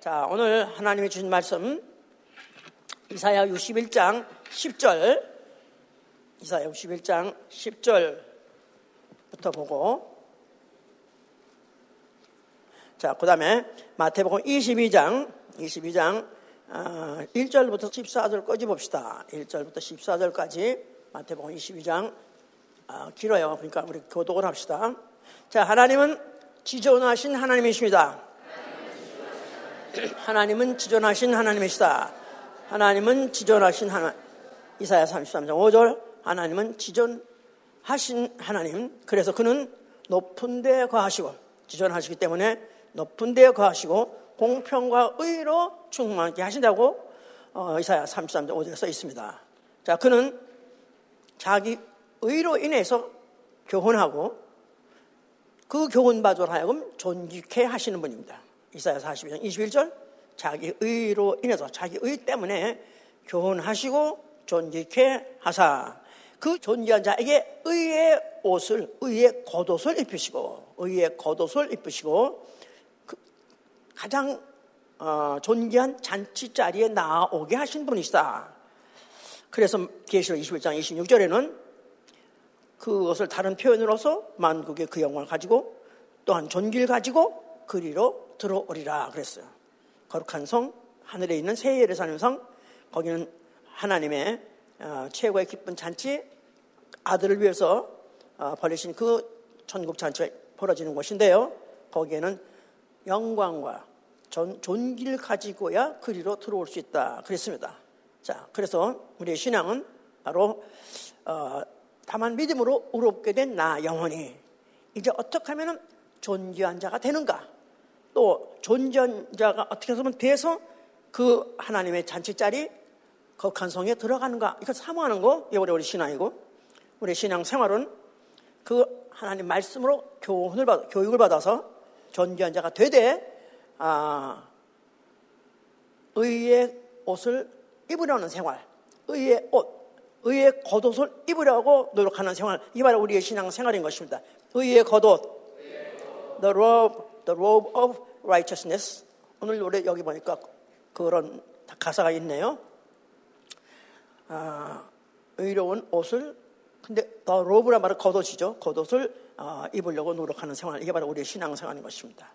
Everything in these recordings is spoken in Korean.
자, 오늘 하나님이 주신 말씀 이사야 61장 10절 이사야 61장 10절부터 보고 자, 그다음에 마태복음 22장 22장 1절부터 아, 14절까지 봅시다. 1절부터 14절까지 마태복음 22장 아, 길어요. 그러니까 우리 교독을 합시다. 자, 하나님은 지존하신 하나님이십니다. 하나님은 지존하신 하나님이시다. 하나님은 지존하신 하나 이사야 33장 5절 하나님은 지존하신 하나님. 그래서 그는 높은 데 거하시고 지존하시기 때문에 높은 데 거하시고 공평과 의로 충만하게 하신다고 어, 이사야 33장 5절에 써 있습니다. 자, 그는 자기 의로 인해서 교훈하고 그 교훈 받으로 하여금 존귀케 하시는 분입니다. 이사야 42장 21절 자기 의로 인해서 자기 의 때문에 교훈하시고 존귀케 하사 그 존귀한 자에게 의의 옷을 의의 겉옷을 입히시고 의의 겉옷을 입히시고 그 가장 어, 존귀한 잔치 자리에 나오게 하신 분이시다. 그래서 계시록 21장 26절에는 그것을 다른 표현으로서 만국의 그 영광을 가지고 또한 존귀를 가지고 그리로 들어오리라 그랬어요. 거룩한 성, 하늘에 있는 새 예루살렘 성, 거기는 하나님의 어, 최고의 기쁜 잔치, 아들을 위해서 어, 벌리신 그 천국 잔치가 벌어지는 곳인데요. 거기에는 영광과 존, 존귀를 가지고야 그리로 들어올 수 있다 그랬습니다. 자, 그래서 우리의 신앙은 바로 어, 다만 믿음으로 의롭게 된 나 영혼이 이제 어떻게 하면 존귀한 자가 되는가? 또 존귀한 자가 어떻게 하면 돼서 그 하나님의 잔치자리 거룩한 성에 들어가는가? 이걸 사모하는 거 이게 우리 신앙이고 우리 신앙 생활은 그 하나님 말씀으로 교훈을 받, 교육을 받아서 존귀한 자가 되되 아, 의의 옷을 입으려는 생활, 의의 옷, 의의 겉옷을 입으려고 노력하는 생활. 이 바로 우리의 신앙 생활인 것입니다. 의의 겉옷. Robe, the robe of righteousness. 오늘 노래 여기 보니까 그런 가사가 있네요. 아, 의로운 옷을 근데 the robe란 말은 겉옷이죠. 겉옷을 아, 입으려고 노력하는 생활. 이게 바로 우리의 신앙 생활인 것입니다.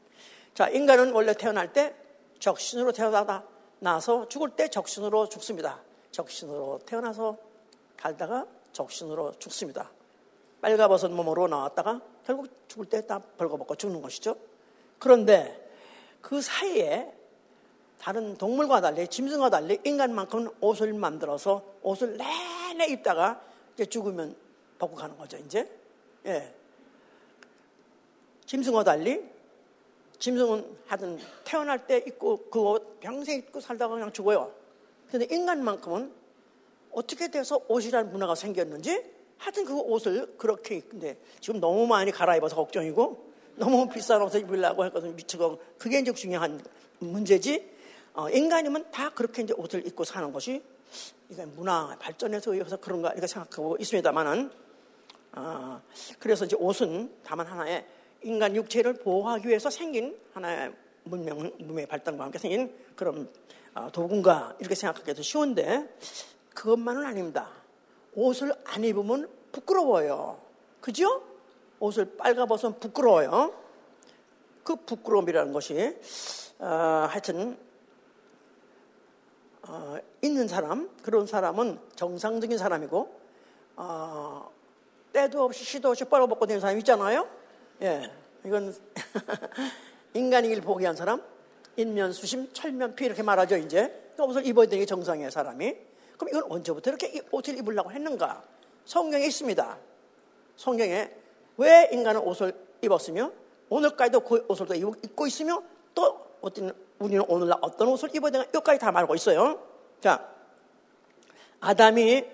자, 인간은 원래 태어날 때 적신으로 태어나다 나서 죽을 때 적신으로 죽습니다. 적신으로 태어나서 살다가 적신으로 죽습니다. 빨가벗은 몸으로 나왔다가 결국 죽을 때 다 벌거벗고 죽는 것이죠. 그런데 그 사이에 다른 동물과 달리 짐승과 달리 인간만큼은 옷을 만들어서 옷을 내내 입다가 이제 죽으면 벗고 가는 거죠. 이제 예. 짐승과 달리 짐승은 하여튼 태어날 때 입고 그 옷 평생 입고 살다가 그냥 죽어요. 그런데 인간만큼은 어떻게 돼서 옷이라는 문화가 생겼는지 하여튼 그 옷을 그렇게 입는데 지금 너무 많이 갈아입어서 걱정이고 너무 비싼 옷을 입으려고 했거든요. 미치고 그게 이제 중요한 문제지. 어, 인간이면 다 그렇게 이제 옷을 입고 사는 것이 이게 문화 발전해서 의해서 그런가 이렇게 생각하고 있습니다만은 어, 그래서 이제 옷은 다만 하나의 인간 육체를 보호하기 위해서 생긴 하나의 문명, 문명의 발달과 함께 생긴 그런 어, 도구인가 이렇게 생각하기도 쉬운데 그것만은 아닙니다. 옷을 안 입으면 부끄러워요. 그죠? 옷을 빨가 벗으면 부끄러워요. 그 부끄러움이라는 것이 어, 하여튼 어, 있는 사람 그런 사람은 정상적인 사람이고 어, 때도 없이 시도 없이 빨아벗고 다니는 사람 있잖아요. 예, 이건 인간이길 포기한 사람, 인면수심, 철면피 이렇게 말하죠. 이제 옷을 입어야 되는 게 정상이에요, 사람이. 그럼 이건 언제부터 이렇게 옷을 입으려고 했는가? 성경에 있습니다. 성경에 왜 인간은 옷을 입었으며 오늘까지도 그 옷을 또 입고 있으며 또 우리는 오늘날 어떤 옷을 입어야 되나 여기까지 다 말하고 있어요. 자, 아담이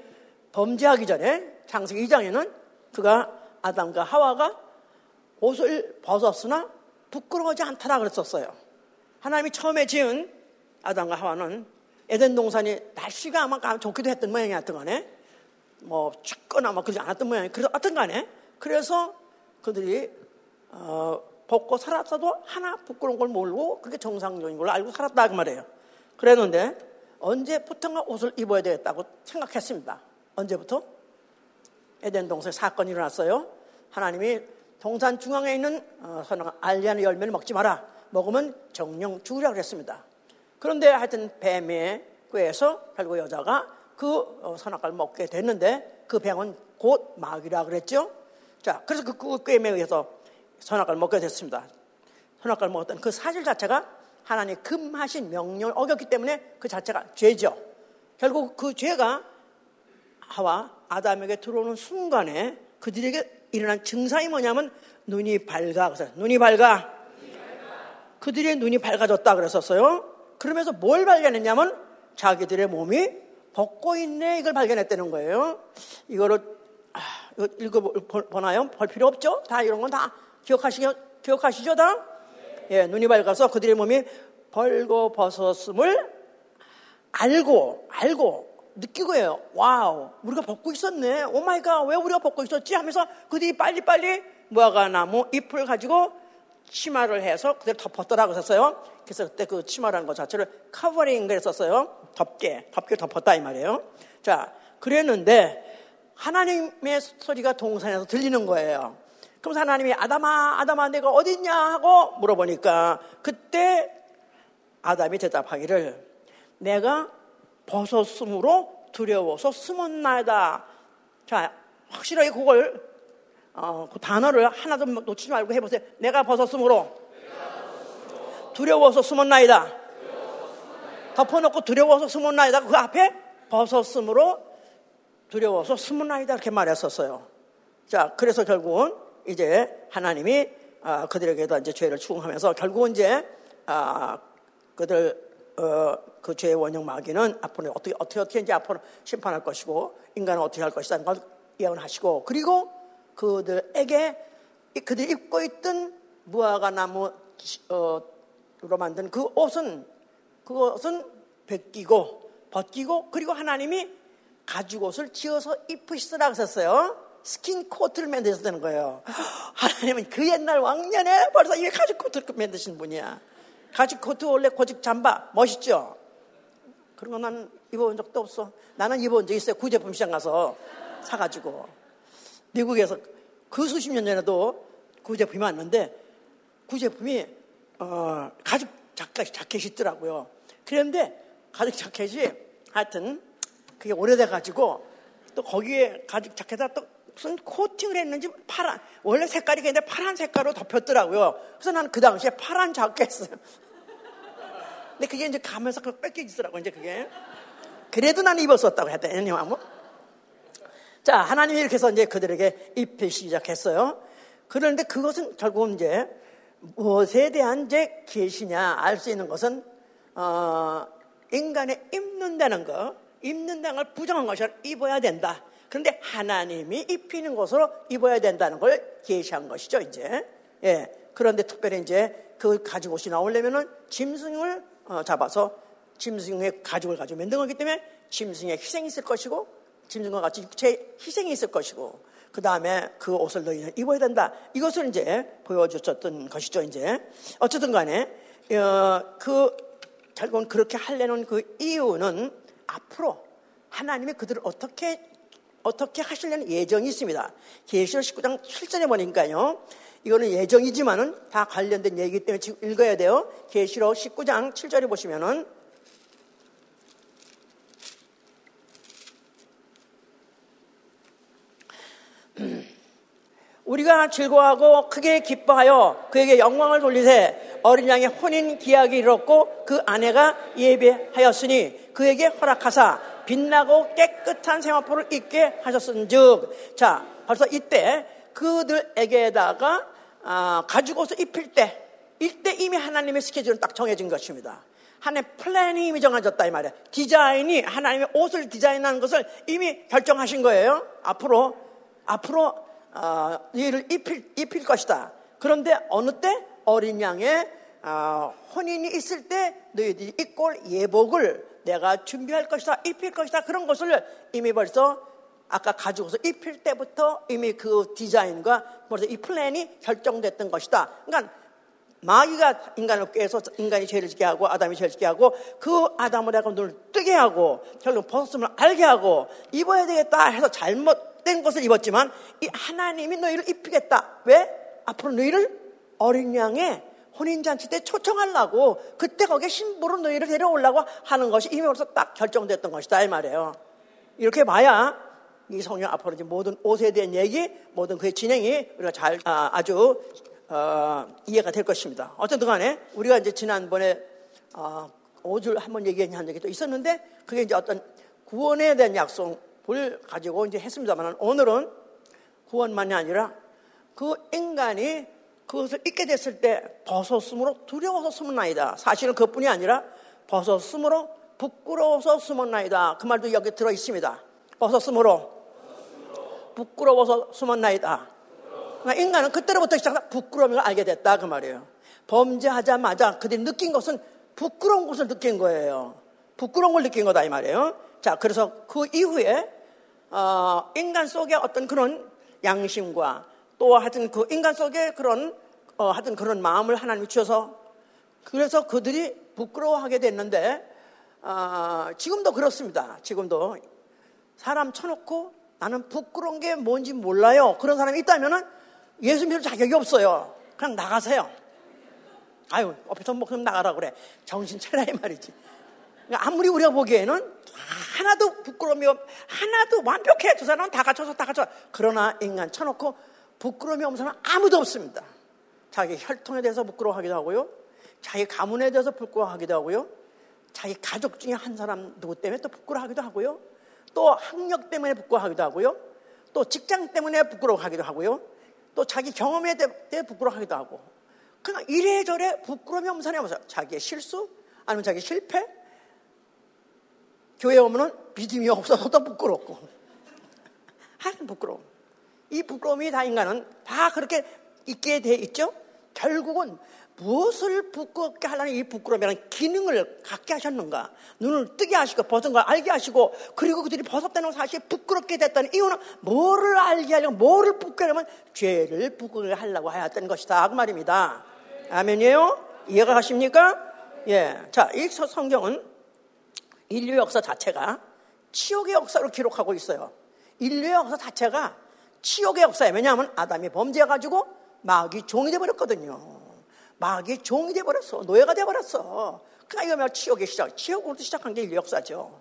범죄하기 전에 창세기 2장에는 그가 아담과 하와가 옷을 벗었으나 부끄러워하지 않더라 그랬었어요. 하나님이 처음에 지은 아담과 하와는 에덴 동산이 날씨가 아마 좋기도 했던 모양이었던 거네. 뭐 춥거나 뭐 그러지 않았던 모양이 그래서 어떤 간에 그래서 그들이 어, 벗고 살았어도 하나 부끄러운 걸 모르고 그게 정상적인 걸로 알고 살았다 그 말이에요. 그랬는데 언제부턴가 옷을 입어야 되겠다고 생각했습니다. 언제부터? 에덴 동산에 사건이 일어났어요. 하나님이 동산 중앙에 있는 어, 선악 알리아는 열매를 먹지 마라. 먹으면 정령 죽으라 그랬습니다. 그런데 하여튼 뱀의 꾀에서 결국 여자가 그 어, 선악과를 먹게 됐는데 그 뱀은 곧 마귀라 그랬죠. 자, 그래서 그 꾀에 의해서 선악과를 먹게 됐습니다. 선악과를 먹었던 그 사실 자체가 하나님 금하신 명령을 어겼기 때문에 그 자체가 죄죠. 결국 그 죄가 하와 아담에게 들어오는 순간에 그들에게 일어난 증상이 뭐냐면 눈이 밝아. 그래서 눈이 밝아. 그들의 눈이 밝아졌다 그랬었어요. 그러면서 뭘 발견했냐면 자기들의 몸이 벗고 있네 이걸 발견했다는 거예요. 이거를 아, 읽어보나요? 볼 필요 없죠? 다 이런 건 다 기억하시죠? 기억하시죠? 다? 예, 눈이 밝아서 그들의 몸이 벌거벗었음을 알고 알고 느끼고 해요. Wow, 우리가 벗고 있었네. Oh my God, 왜 우리가 벗고 있었지? 하면서 그들이 빨리빨리 무화과나무 잎을 가지고 치마를 해서 그대로 덮었더라고 했었어요. 그래서 그때 그 치마라는 것 자체를 covering 그랬었어요. 덮게, 덮게 덮었다 이 말이에요. 자, 그랬는데 하나님의 소리가 동산에서 들리는 거예요. 그래서 하나님이 아담아, 아담아, 내가 어딨냐 하고 물어보니까 그때 아담이 대답하기를 내가 벗었으므로 두려워서 숨었나이다. 자, 확실하게 그걸 어, 그 단어를 하나도 놓치지 말고 해보세요. 내가 벗었으므로 두려워서 숨었나이다. 덮어놓고 두려워서 숨었나이다. 그 앞에 벗었으므로 두려워서 숨었나이다. 이렇게 말했었어요. 자, 그래서 결국은 이제 하나님이 아, 그들에게도 이제 죄를 추궁하면서 결국은 이제 아, 그들 어, 그 죄의 원형 마귀는 앞으로 어떻게 어떻게 어떻게 이제 앞으로 심판할 것이고 인간은 어떻게 할 것이다는 걸 예언하시고 그리고 그들에게 그들이 입고 있던 무화과 나무로 만든 그 옷은 그것은 벗기고 벗기고 그리고 하나님이 가죽 옷을 지어서 입으시더라 그랬어요. Skin coat를 만드셨다는 거예요. 하나님은 그 옛날 왕년에 벌써 이 가죽 코트를 만드신 분이야. 가죽 코트 원래 가죽 잠바 멋있죠? 그런 거 나는 입어본 적도 없어. 나는 입어본 적 있어요. 구제품 시장 가서 사가지고. 미국에서 그 수십 년 전에도 그 제품이 왔는데 그 제품이 어, 가죽 자켓, 자켓이 있더라고요. 그런데 가죽 자켓이 하여튼 그게 오래돼 가지고 또 거기에 가죽 자켓에다 또 무슨 코팅을 했는지 파란 원래 색깔이 근데 파란 색깔로 덮였더라고요. 그래서 나는 그 당시에 파란 자켓을 근데 그게 이제 가면서 뺏겨지더라고 이제 그게 그래도 나는 입었었다고 했더니 왜냐면 자, 하나님이 이렇게 해서 이제 그들에게 입히기 시작했어요. 그런데 그것은 결국 이제 무엇에 대한 이제 계시냐 알 수 있는 것은 어, 인간의 입는다는 거, 입는다는 걸 부정한 것이 입어야 된다. 그런데 하나님이 입히는 것으로 입어야 된다는 걸 계시한 것이죠, 이제. 예. 그런데 특별히 이제 그 가죽 옷이 나오려면은 짐승을 어, 잡아서 짐승의 가죽을 가지고 거기 때문에 짐승의 희생이 있을 것이고 짐승과 같이 육체의 희생이 있을 것이고 그 다음에 그 옷을 너희는 입어야 된다. 이것을 이제 보여주셨던 것이죠. 이제 어쨌든 간에 어, 그 결국은 그렇게 하려는 그 이유는 앞으로 하나님이 그들을 어떻게 어떻게 하시려는 예정이 있습니다. 계시록 19장 7절에 보니까요. 이거는 예정이지만은 다 관련된 얘기이기 때문에 지금 읽어야 돼요. 계시록 19장 7절에 보시면은 우리가 즐거워하고 크게 기뻐하여 그에게 영광을 돌리세 어린 양의 혼인 기약이 이뤘고 그 아내가 예배하였으니 그에게 허락하사 빛나고 깨끗한 세마포를 입게 하셨은즉 자 벌써 이때 그들에게다가 아, 가지고 서 입힐 때 이때 이미 하나님의 스케줄은 딱 정해진 것입니다. 하나님의 플랜이 이미 정해졌다 이 말이에요. 디자인이 하나님의 옷을 디자인하는 것을 이미 결정하신 거예요. 앞으로 앞으로 어, 이를 입힐, 입힐 것이다. 그런데 어느 때 어린 양의 어, 혼인이 있을 때 너희들이 입고 예복을 내가 준비할 것이다, 입힐 것이다 그런 것을 이미 벌써 아까 가지고서 입힐 때부터 이미 그 디자인과 뭐래서 이 플랜이 결정됐던 것이다. 그러니까 마귀가 인간을 깨서 인간이 죄를 짓게 하고 아담이 죄를 짓게 하고 그 아담을 내가 눈을 뜨게 하고 결국 벗었음을 알게 하고 입어야 되겠다 해서 잘못된 것을 입었지만 이 하나님이 너희를 입히겠다. 왜? 앞으로 너희를 어린 양의 혼인잔치 때 초청하려고 그때 거기에 신부로 너희를 데려오려고 하는 것이 이미 벌써 딱 결정됐던 것이다 이 말이에요. 이렇게 봐야 이 성경 앞으로 모든 옷에 대한 얘기, 모든 그의 진행이 우리가 잘 아, 주 어, 이해가 될 것입니다. 어쨌든 간에 우리가 이제 지난번에 어, 옷을 한번 얘기한 적이 또 있었는데 그게 이제 어떤 구원에 대한 약속을 가지고 이제 했습니다만 오늘은 구원만이 아니라 그 인간이 그것을 잊게 됐을 때 벗었으므로 두려워서 숨었나이다. 사실은 그뿐이 아니라 벗었으므로 부끄러워서 숨었나이다. 그 말도 여기 들어 있습니다. 벗었으므로 부끄러워서 숨었나이다. 그러니까 인간은 그때로부터 시작해서 부끄러움을 알게 됐다. 그 말이에요. 범죄하자마자 그들이 느낀 것은 부끄러운 것을 느낀 거예요. 부끄러운 걸 느낀 거다. 이 말이에요. 자, 그래서 그 이후에, 어, 인간 속에 어떤 그런 양심과 또 하여튼 그 인간 속에 그런 어, 하여튼 그런 마음을 하나님이 주셔서 그래서 그들이 부끄러워하게 됐는데 어, 지금도 그렇습니다. 지금도 사람 쳐놓고 나는 부끄러운 게 뭔지 몰라요. 그런 사람이 있다면은 예수 믿을 자격이 없어요. 그냥 나가세요. 아유, 옆에서 뭐 그럼 나가라 그래. 정신 차려 이 말이지. 그러니까 아무리 우리가 보기에는 하나도 부끄러움이 없, 하나도 완벽해. 두 사람은 다 갖춰서 다 갖춰. 그러나 인간 쳐놓고 부끄러움이 없는 사람은 아무도 없습니다. 자기 혈통에 대해서 부끄러워하기도 하고요. 자기 가문에 대해서 부끄러워하기도 하고요. 자기 가족 중에 한 사람 누구 때문에 또 부끄러워하기도 하고요. 또 학력 때문에 부끄러워하기도 하고요. 또 직장 때문에 부끄러워하기도 하고요. 또 자기 경험에 대해 부끄러워하기도 하고. 그냥 이래저래 부끄러움이 없는 사람이 없어요. 자기의 실수, 아니면 자기 실패. 교회 오면은 믿음이 없어서 또 부끄럽고. 하여튼 부끄러움. 이 부끄러움이 다 인간은 다 그렇게 있게 돼 있죠. 결국은 무엇을 부끄럽게 하려는 이 부끄러움이라는 기능을 갖게 하셨는가? 눈을 뜨게 하시고 벗은 걸 알게 하시고 그리고 그들이 벗었다는 사실이 부끄럽게 됐다는 이유는 뭐를 알게 하려면 뭐를 부끄러면 죄를 부끄럽게 하려고 하였던 것이다 그 말입니다. 아멘이에요? 이해가 가십니까? 예. 자, 이 성경은 인류 역사 자체가 치욕의 역사로 기록하고 있어요. 인류의 역사 자체가 치욕의 역사예요. 왜냐하면 아담이 범죄해가지고 마귀 종이 돼버렸거든요. 마귀 종이 돼버렸어. 노예가 돼버렸어. 그러니까 이거 말 치욕의 시작. 치욕으로부터 시작한 게 인류 역사죠.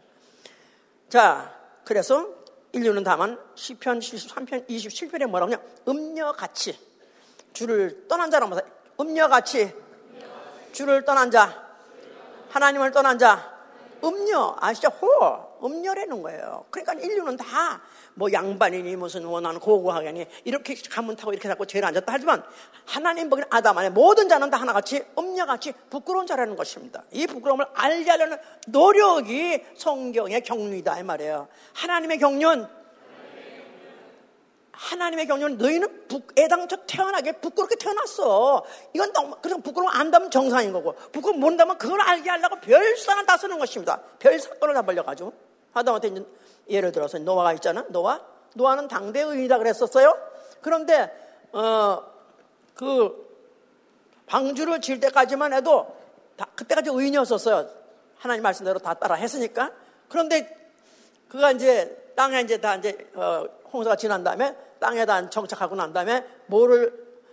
자, 그래서 인류는 다만 시편 73편 27편에 뭐라고 하냐? 음녀같이 주를 떠난 자라고 말해. 음녀같이 주를 떠난 자, 하나님을 떠난 자, 음녀 아시죠? 호 음녀라는 거예요. 그러니까 인류는 다 뭐 양반이니 무슨 원하는 고고하게니 이렇게 가문 타고 이렇게 자꾸 죄를 앉았다 하지만 하나님 보기는 아담 안에 모든 자는 다 하나같이 음녀같이 부끄러운 자라는 것입니다. 이 부끄러움을 알게 하려는 노력이 성경의 경륜이다 이 말이에요. 하나님의 경륜 하나님의 경륜은 너희는 애당초 태어나게 부끄럽게 태어났어. 이건 너무, 그냥 부끄러워 안다면 정상인 거고, 부끄러워 모른다면 그걸 알게 하려고 별사람 다 쓰는 것입니다. 별 사건을 다 벌려가지고. 하다못해 이제 예를 들어서 노아가 있잖아. 노아? 노아는 당대 의인이다 그랬었어요. 그런데, 어, 그, 방주를 질 때까지만 해도 다, 그때까지 의인이었었어요. 하나님 말씀대로 다 따라 했으니까. 그런데 그가 이제 땅에 이제 다 이제, 어, 홍수가 지난 다음에 땅에다 정착하고 난 다음에 뭐를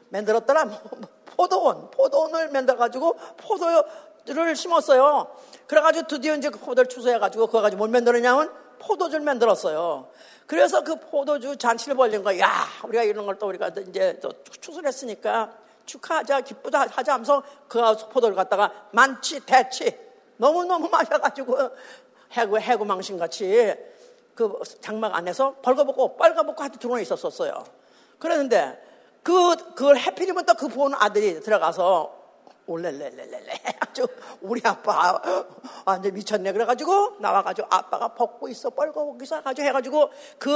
만들었더라? 뭐, 뭐, 포도원, 포도원을 만들어가지고 포도를 심었어요. 그래가지고 드디어 이제 그 포도를 추수해가지고 그거 가지고 뭘 만들었냐면 포도주를 만들었어요. 그래서 그 포도주 잔치를 벌린 거야. 야, 우리가 이런 걸 또 우리가 이제 또 추수를 했으니까 축하하자, 기쁘다 하자 하면서 그 포도를 갖다가 만치, 대치 너무너무 마셔가지고 해구, 해구망신 같이 그 장막 안에서 벌거벗고 빨가벗고 하여튼 들어와 있었었어요. 그랬는데 그, 그걸 해필이면 또 그 보는 아들이 들어가서 올렐렐렐렐레. 아주 우리 아빠 완전 미쳤네. 그래가지고 나와가지고 아빠가 벗고 있어. 뻘거벗고 있어 가지고 해가지고 그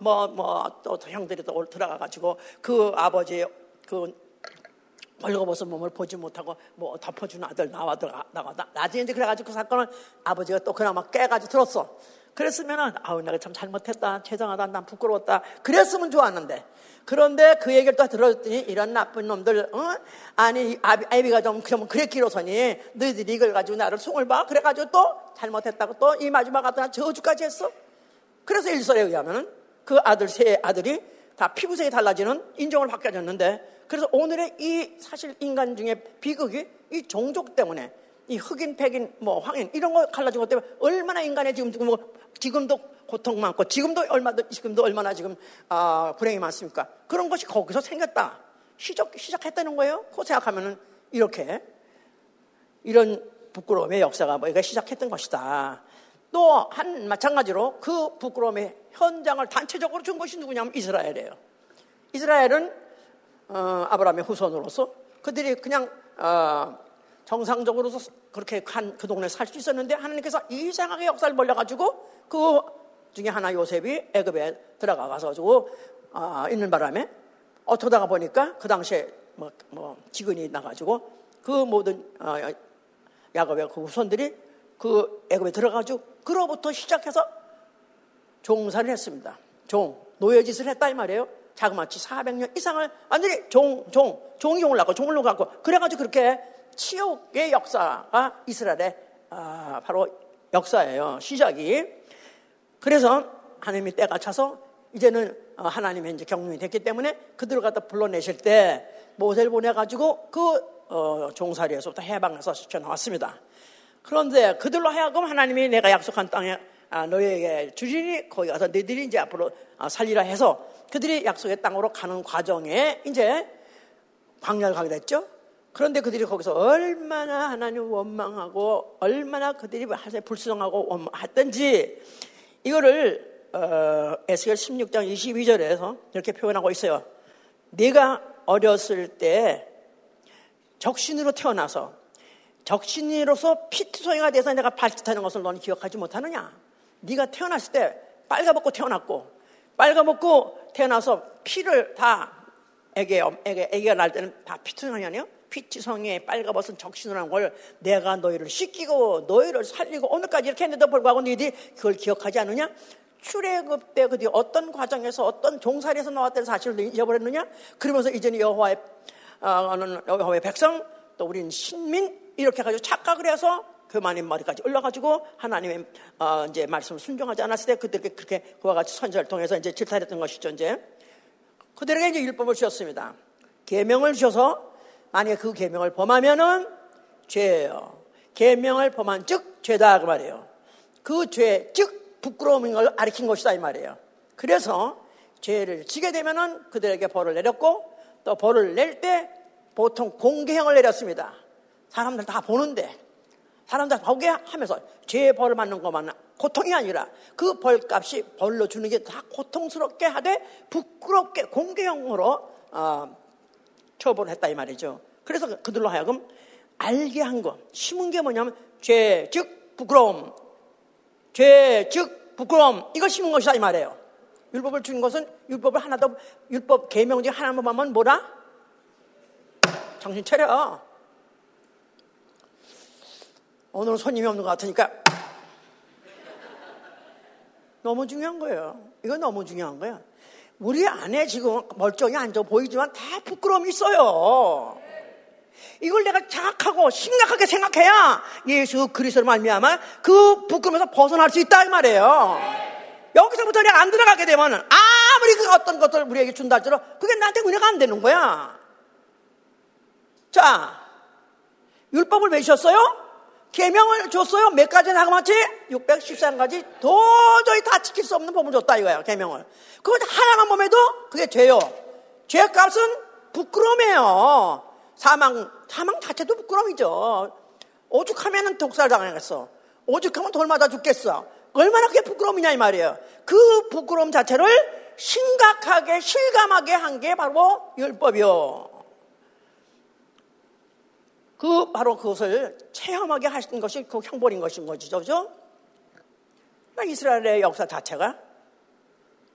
뭐 뭐 또 형들이 또 들어가가지고 그 아버지 그 벌거벗은 몸을 보지 못하고 뭐 덮어주는 아들 나와 들어가 나와 나중에 이제 그래가지고 그 사건을 아버지가 또 그나마 깨가지고 들었어 그랬으면은 아우 내가 참 잘못했다 죄송하다 난 부끄러웠다. 그랬으면 좋았는데. 그런데 그 얘기를 또 들었더니 이런 나쁜 놈들 어? 아니 아비가 좀 그러면 그랬기로서니 너희들이 이걸 가지고 나를 송을 봐? 그래가지고 또 잘못했다고 또 이 마지막 같은 저주까지 했어? 그래서 일설에 의하면은 그 아들 세 아들이 다 피부색이 달라지는 인종을 바뀌어졌는데 그래서 오늘의 이 사실 인간 중에 비극이 이 종족 때문에 이 흑인, 백인, 뭐 황인 이런 거 갈라진 것 때문에 얼마나 인간의 지금 뭐 지금도 고통 많고 지금도 얼마 지금도 얼마나 지금 아, 불행이 많습니까? 그런 것이 거기서 생겼다. 시작 시작했다는 거예요. 그 생각하면은 이렇게 이런 부끄러움의 역사가 뭐가 시작했던 것이다. 또 한 마찬가지로 그 부끄러움의 현장을 단체적으로 준 것이 누구냐면 이스라엘이에요. 이스라엘은 어, 아브라함의 후손으로서 그들이 그냥 어, 정상적으로 그렇게 한, 그 동네에 살수 있었는데 하나님께서 이상하게 역사를 벌려가지고 그 중에 하나 요셉이 애급에 들어가 가지고 아, 있는 바람에 어쩌다가 보니까 그 당시에 뭐, 뭐 지근이 나가지고 그 모든 어, 야곱의 그 후손들이 그 애굽에 들어가지고 그로부터 시작해서 종사를 했습니다. 종 노예 짓을 했다 이 말이에요. 자그마치 400년 이상을 완전히 종, 종, 종이 용을 낳고 종을 놓고 그래가지고 그렇게 치욕의 역사가 이스라엘의 아, 바로 역사예요. 시작이. 그래서 하나님이 때가 차서 이제는 어, 하나님의 이제 경륜이 됐기 때문에 그들을 갖다 불러내실 때 모세를 보내가지고 그 어, 종살이에서부터 해방해서 시켜 나왔습니다. 그런데 그들로 하여금 하나님이 내가 약속한 땅에 아, 너희에게 주시니 거기 가서 너희들이 이제 앞으로 아, 살리라 해서 그들이 약속의 땅으로 가는 과정에 이제 광야를 가게 됐죠. 그런데 그들이 거기서 얼마나 하나님 원망하고 얼마나 그들이 하나님 불쌍하고 했던지 이거를 어, 에스겔 16장 22절에서 이렇게 표현하고 있어요. 네가 어렸을 때 적신으로 태어나서 적신으로서 피투성이가 돼서 내가 발짓하는 것을 너는 기억하지 못하느냐? 네가 태어났을 때 빨가벗고 태어났고 빨가벗고 태어나서 피를 다 애기, 애기, 애기가 날 때는 다 피투성이 아니에요? 피투성이에 빨가벗은 적신이라는 걸 내가 너희를 씻기고 너희를 살리고 오늘까지 이렇게 했는데도 불구하고 너희들이 그걸 기억하지 않느냐? 출애굽 때 그들이 어떤 과정에서 어떤 종살이에서 나왔다는 사실을 잊어버렸느냐? 그러면서 이제는 여호와의 어, 여호와의 백성 또 우린 신민 이렇게 해가지고 착각을 해서 그만인 머리까지 올라가지고 하나님의 어, 이제 말씀을 순종하지 않았을 때 그들에게 그렇게 그와 같이 선지를 통해서 이제 질타했던 것이죠 이제 그들에게 이제 율법을 주셨습니다. 계명을 주셔서 만약에 그 계명을 범하면은 죄예요. 계명을 범한 즉 죄다 그 말이에요. 그 죄, 즉 부끄러움인 걸 아리킨 것이다 이 말이에요. 그래서 죄를 지게 되면은 그들에게 벌을 내렸고 또 벌을 낼 때 보통 공개형을 내렸습니다. 사람들 다 보는데 사람들 보게 하면서 죄 벌을 받는 것만 고통이 아니라 그 벌값이 벌로 주는 게 다 고통스럽게 하되 부끄럽게 공개형으로 어, 처벌을 했다 이 말이죠. 그래서 그들로 하여금 알게 한 것, 심은 게 뭐냐면 죄, 즉 부끄러움, 죄, 즉 부끄러움 이거 심은 것이다 이 말이에요. 율법을 준 것은 율법을 하나 더 율법 계명 중에 하나만 보면 뭐라? 정신 차려. 오늘은 손님이 없는 것 같으니까 너무 중요한 거예요. 이거 너무 중요한 거야. 우리 안에 지금 멀쩡히 앉아 보이지만 다 부끄러움이 있어요. 이걸 내가 자각하고 심각하게 생각해야 예수 그리스도를 말미암아 그 부끄러움에서 벗어날 수 있다 이 말이에요. 여기서부터 내가 안 들어가게 되면 아무리 그 어떤 것을 우리에게 준다 할지라도 그게 나한테 은혜가 안 되는 거야. 자, 율법을 왜 주셨어요? 계명을 줬어요. 몇 가지 나가마치 613가지 도저히 다 지킬 수 없는 법을 줬다 이거예요. 계명을. 그거 하나만 보면도 그게 죄요. 죄값은 부끄러움이에요. 사망 사망 자체도 부끄러움이죠. 오죽하면은 독살 당하겠어. 오죽하면 돌 맞아 죽겠어. 얼마나 그게 부끄러움이냐 이 말이에요. 그 부끄러움 자체를 심각하게 실감하게 한 게 바로 율법이요. 그 바로 그것을 체험하게 하신 것이 그 형벌인 것인 거죠. 그죠? 그러니까 이스라엘의 역사 자체가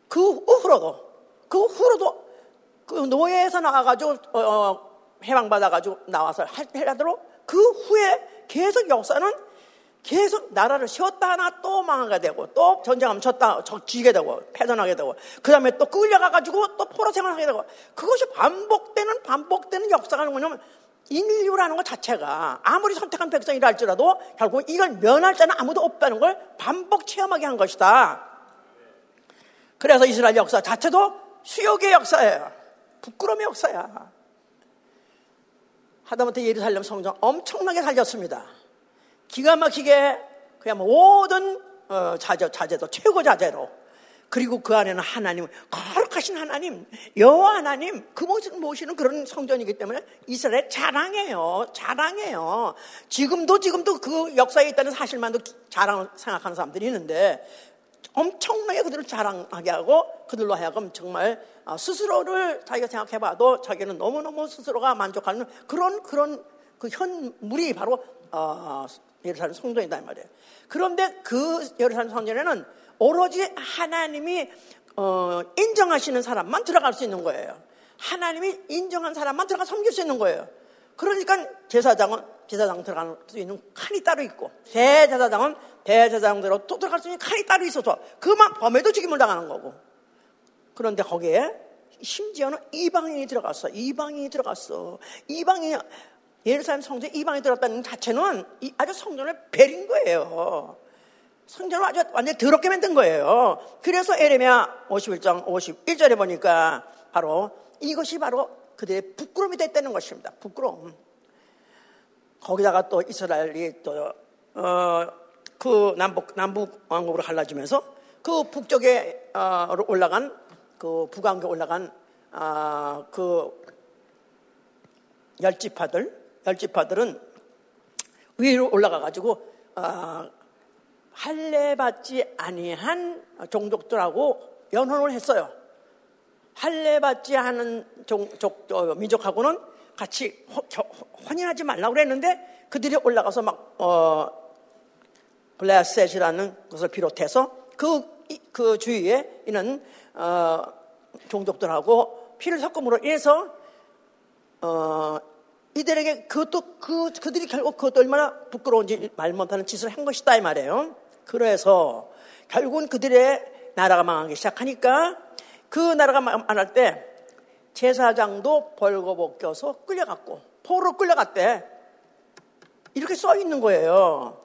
그 후로도 그 후로도 그 노예에서 나와가지고 어, 어 해방받아가지고 나와서 할 때라도 그 후에 계속 역사는 계속 나라를 세웠다 하나 또 망하게 되고 또 전쟁하면 졌다 지게 되고 패전하게 되고 그 다음에 또 끌려가가지고 또 포로 생활하게 되고 그것이 반복되는 반복되는 역사가 뭐냐면 인류라는 것 자체가 아무리 선택한 백성이라 할지라도 결국 이걸 면할 자는 아무도 없다는 걸 반복 체험하게 한 것이다. 그래서 이스라엘 역사 자체도 수욕의 역사예요. 부끄러움의 역사야. 하다못해 예루살렘 성전 엄청나게 살렸습니다. 기가 막히게 그냥 모든 어, 자제, 자제도 최고 자제로 그리고 그 안에는 하나님 거룩하신 하나님 여호와 하나님 그 모습을 모시는 그런 성전이기 때문에 이스라엘 자랑해요 자랑해요 지금도 지금도 그 역사에 있다는 사실만도 자랑 생각하는 사람들이 있는데 엄청나게 그들을 자랑하게 하고 그들로 하여금 정말 어, 스스로를 자기가 생각해봐도 자기는 너무너무 스스로가 만족하는 그런 그런 그 현물이 바로 어, 예루살렘 성전이다 말이에요. 그런데 그 예루살렘 성전에는 오로지 하나님이 어, 인정하시는 사람만 들어갈 수 있는 거예요. 하나님이 인정한 사람만 들어가 섬길 수 있는 거예요. 그러니까 제사장은 제사장 들어갈 수 있는 칸이 따로 있고 대제사장은 대제사장대로 또 들어갈 수 있는 칸이 따로 있어서 그만 범해도 죽임을 당하는 거고 그런데 거기에 심지어는 이방인이 들어갔어 이방인이 들어갔어 이방인이 예루살렘 성전에 이방이 들었다는 자체는 아주 성전을 베린 거예요. 성전을 아주 완전히 더럽게 만든 거예요. 그래서 에레미야 51장 51절에 보니까 바로 이것이 바로 그들의 부끄러움이 됐다는 것입니다. 부끄러움. 거기다가 또 이스라엘이 또, 어, 그 남북, 남북 왕국으로 갈라지면서 그 북쪽에 어, 올라간 그 북왕국에 올라간 어, 그 열지파들 열지파들은 위로 올라가 가지고 어, 할례 받지 아니한 종족들하고 연혼을 했어요. 할례 받지 않은 종족 어, 민족하고는 같이 혼인하지 말라고 그랬는데 그들이 올라가서 막 어, 블레셋이라는 것을 비롯해서 그, 그 주위에 있는 어, 종족들하고 피를 섞음으로 인해서 어, 이들에게 그것도 그, 그들이 결국 그것도 얼마나 부끄러운지 말 못하는 짓을 한 것이다 이 말이에요. 그래서 결국은 그들의 나라가 망하기 시작하니까 그 나라가 망할 때 제사장도 벌거벗겨서 끌려갔고 포로 끌려갔대. 이렇게 써 있는 거예요.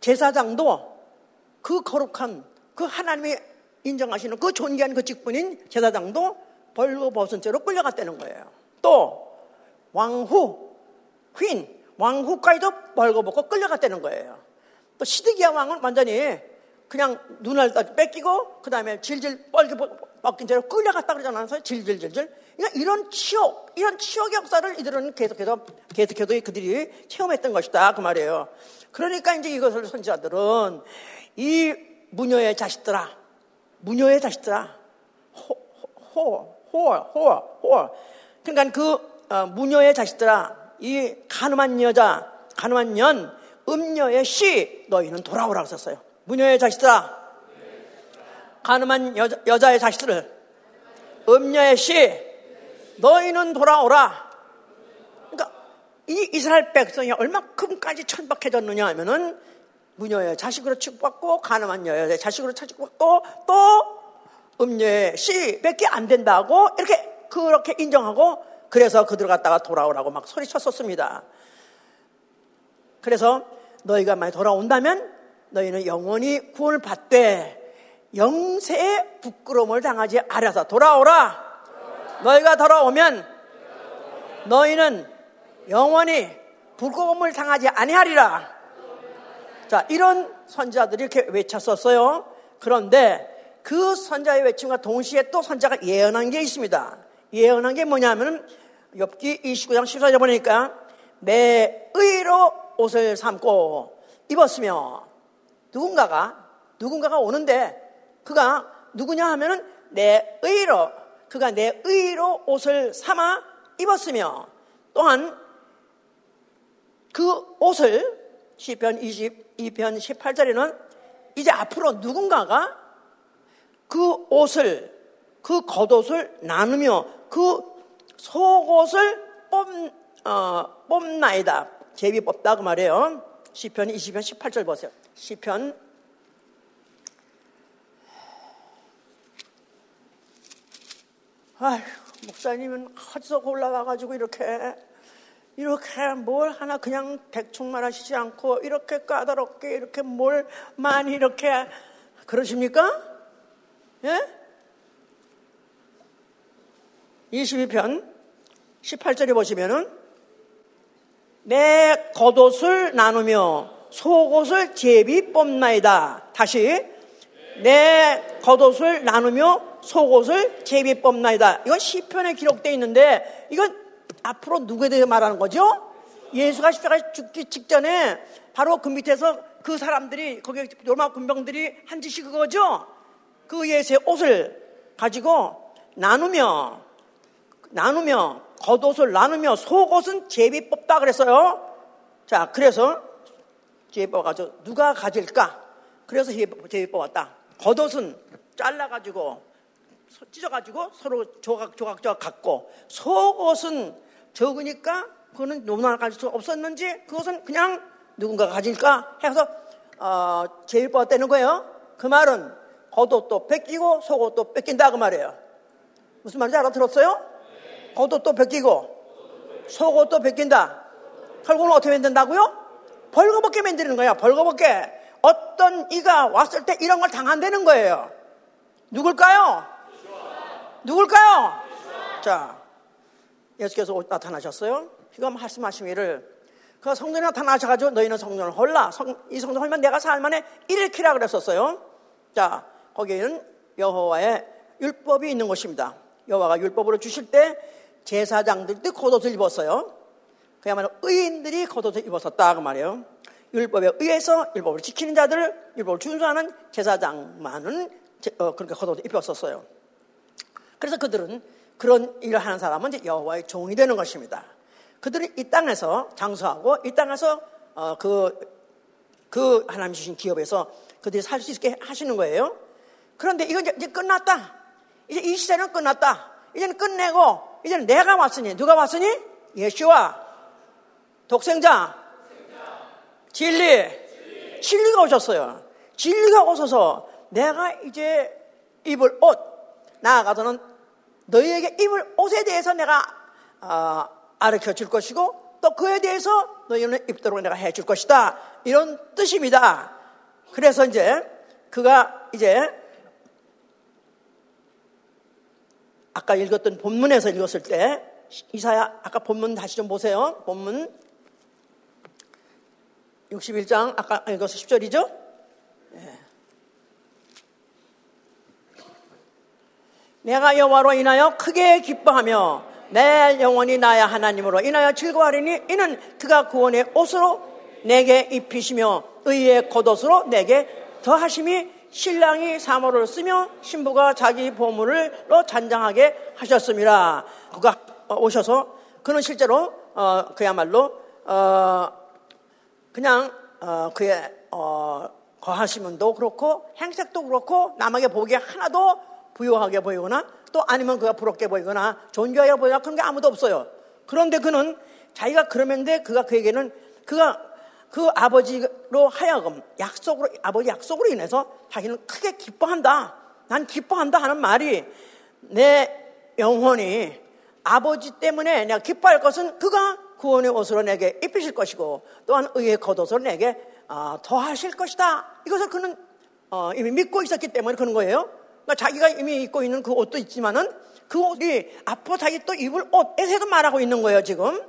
제사장도 그 거룩한 그 하나님이 인정하시는 그 존귀한 그 직분인 제사장도 벌거벗은 채로 끌려갔다는 거예요. 또 왕후, 퀸, 왕후까지도 벌거벗고 끌려갔다는 거예요. 또 시드기야 왕은 완전히 그냥 눈을 뺏기고 그 다음에 질질 뻘게 벗긴 채로 끌려갔다 그러잖아요. 질질질질. 그러니까 이런 치욕, 이런 치욕의 역사를 이들은 계속해서 계속해서 그들이 체험했던 것이다 그 말이에요. 그러니까 이제 이것을 선지자들은 이 무녀의 자식들아, 무녀의 자식들아, 호, 호, 호, 호, 호. 그러니까 그 어, 무녀의 자식들아, 이 가늠한 여자, 가늠한 년, 음녀의 씨, 너희는 돌아오라고 썼어요. 무녀의 자식들아, 가늠한 여자, 여자의 자식들을, 음녀의 씨, 너희는 돌아오라. 그러니까 이 이스라엘 백성이 얼마큼까지 천박해졌느냐 하면은 무녀의 자식으로 축복받고 가늠한 여자의 자식으로 축복받고 또 음녀의 씨밖에 안 된다고 이렇게 그렇게 인정하고 그래서 그들 갖다가 돌아오라고 막 소리쳤었습니다. 그래서 너희가 많이 돌아온다면 너희는 영원히 구원을 받되 영세의 부끄러움을 당하지 않아서 돌아오라. 너희가 돌아오면 너희는 영원히 부끄러움을 당하지 아니하리라. 자, 이런 선자들이 이렇게 외쳤었어요. 그런데 그 선자의 외침과 동시에 또 선자가 예언한 게 있습니다. 예언한 게 뭐냐면 엽기 29장 14절 보니까 내 의로 옷을 삼고 입었으며 누군가가 누군가가 오는데 그가 누구냐 하면은 내 의로 그가 내 의로 옷을 삼아 입었으며 또한 그 옷을 시편 22편 18절에는 이제 앞으로 누군가가 그 옷을 그 겉옷을 나누며 그 속옷을 뽑, 어, 뽑나이다. 제비 뽑다 그 말이에요. 시편 20편 18절 보세요. 시편 아휴, 목사님은 어디서 골라와가지고 이렇게, 이렇게 뭘 하나 그냥 대충 말하시지 않고, 이렇게 까다롭게, 이렇게 뭘 많이 이렇게, 그러십니까? 예? 22편 18절에 보시면은, 내 겉옷을 나누며 속옷을 제비 뽑나이다. 다시, 내 겉옷을 나누며 속옷을 제비 뽑나이다. 이건 시편에 기록되어 있는데 이건 앞으로 누구에 대해 말하는 거죠? 예수가 십자가에 죽기 직전에 바로 그 밑에서 그 사람들이 거기 로마 군병들이 한 짓이 그거죠. 그 예수의 옷을 가지고 나누며 나누며 겉옷을 나누며 속옷은 제비 뽑다 그랬어요. 자, 그래서 제비 뽑아가지고 누가 가질까? 그래서 제비 뽑았다. 겉옷은 잘라가지고 찢어가지고 서로 조각 조각 조각 갖고 속옷은 적으니까 그거는 너무나 가질 수 없었는지 그것은 그냥 누군가가 가질까 해서 어, 제일법 되는 거예요. 그 말은 겉옷도 뺏기고 속옷도 뺏긴다 그 말이에요. 무슨 말인지 알아들었어요? 겉옷도 뺏기고 속옷도 뺏긴다. 결국은 어떻게 만든다고요? 벌거벗게 만드는 거야. 벌거벗게. 어떤 이가 왔을 때 이런 걸 당한다는 거예요. 누굴까요? 누굴까요? 자, 예수께서 나타나셨어요. 지금 말씀하시기를 그 성전에 나타나셔가지고 너희는 성전을 헐라. 성, 이 성전 헐면 내가 살만에 일으키라 그랬었어요. 자, 거기에는 여호와의 율법이 있는 것입니다. 여호와가 율법으로 주실 때 제사장들도 겉옷을 입었어요. 그야말로 의인들이 겉옷을 입었었다 그 말이에요. 율법에 의해서 율법을 지키는 자들, 율법을 준수하는 제사장만은 어, 그렇게 겉옷을 입었었어요. 그래서 그들은 그런 일을 하는 사람은 여호와의 종이 되는 것입니다. 그들은 이 땅에서 장수하고 이 땅에서 어, 그, 그 하나님 주신 기업에서 그들이 살 수 있게 하시는 거예요. 그런데 이건 이제 끝났다. 이제 이 시대는 끝났다. 이제는 끝내고 이제는 내가 왔으니 누가 왔으니 예수와 독생자, 진리, 진리가 오셨어요. 진리가 오셔서 내가 이제 입을 옷 나아가서는 너희에게 입을 옷에 대해서 내가 어, 가르쳐 줄 것이고 또 그에 대해서 너희는 입도록 내가 해 줄 것이다. 이런 뜻입니다. 그래서 이제 그가 이제 아까 읽었던 본문에서 읽었을 때 이사야 아까 본문 다시 좀 보세요. 본문 61장 아까 읽어서 10절이죠? 내가 여호와로 인하여 크게 기뻐하며 내 영혼이 나야 하나님으로 인하여 즐거워하리니 이는 그가 구원의 옷으로 내게 입히시며 의의 겉옷으로 내게 더하심이 신랑이 사모를 쓰며 신부가 자기 보물로 잔장하게 하셨습니다. 그가 오셔서 그는 실제로 어, 그야말로 어, 그냥 어, 그의 어, 거하시면도 그렇고 행색도 그렇고 남에게 보기에 하나도 부유하게 보이거나 또 아니면 그가 부럽게 보이거나 존귀하게 보이거나 그런 게 아무도 없어요. 그런데 그는 자기가 그러면데 그가 그에게는 그가 그 아버지로 하여금 약속으로 아버지 약속으로 인해서 자기는 크게 기뻐한다. 난 기뻐한다 하는 말이 내 영혼이 아버지 때문에 내가 기뻐할 것은 그가 구원의 옷으로 내게 입히실 것이고 또한 의의 겉옷으로 내게 어, 더하실 것이다. 이것을 그는 어, 이미 믿고 있었기 때문에 그런 거예요. 그러니까 자기가 이미 입고 있는 그 옷도 있지만은 그 옷이 앞으로 자기 또 입을 옷에서도 말하고 있는 거예요, 지금.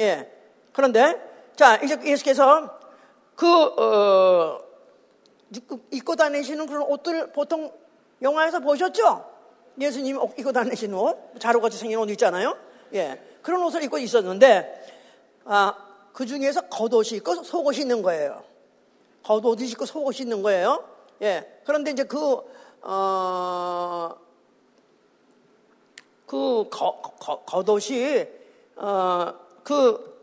예. 그런데, 자, 이제 예수께서 그, 어, 입고 다니시는 그런 옷들 보통 영화에서 보셨죠? 예수님 입고 다니시는 옷, 자루같이 생긴 옷 있잖아요? 예. 그런 옷을 입고 있었는데, 아, 그 중에서 겉옷이 있고 속옷이 있는 거예요. 겉옷이 있고 속옷이 있는 거예요. 예. 그런데 이제 그, 어, 그 거, 거, 겉옷이 어, 그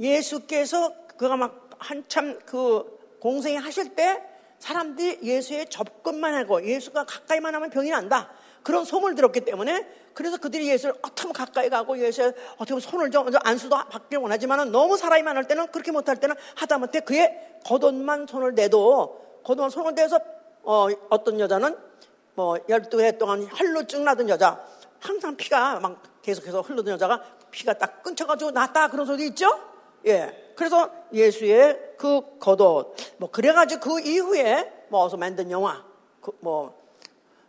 예수께서 그가 막 한참 그 공생이 하실 때 사람들이 예수의 접근만 하고 예수가 가까이만 하면 병이 난다. 그런 소문을 들었기 때문에 그래서 그들이 예수를 어떻게 가까이 가고 예수의 어떻게 보면 손을 좀 안수도 받기를 원하지만 너무 사람이 많을 때는 그렇게 못할 때는 하다못해 그의 겉옷만 손을 내도 겉옷만 손을 대서 어, 어떤 여자는 뭐 12해 동안 혈루증 나던 여자 항상 피가 막 계속해서 흘러던 여자가 피가 딱 끊쳐가지고 났다 그런 소리 있죠? 예. 그래서 예수의 그 겉옷 뭐 그래가지고 그 이후에 뭐 어서 만든 영화 그 뭐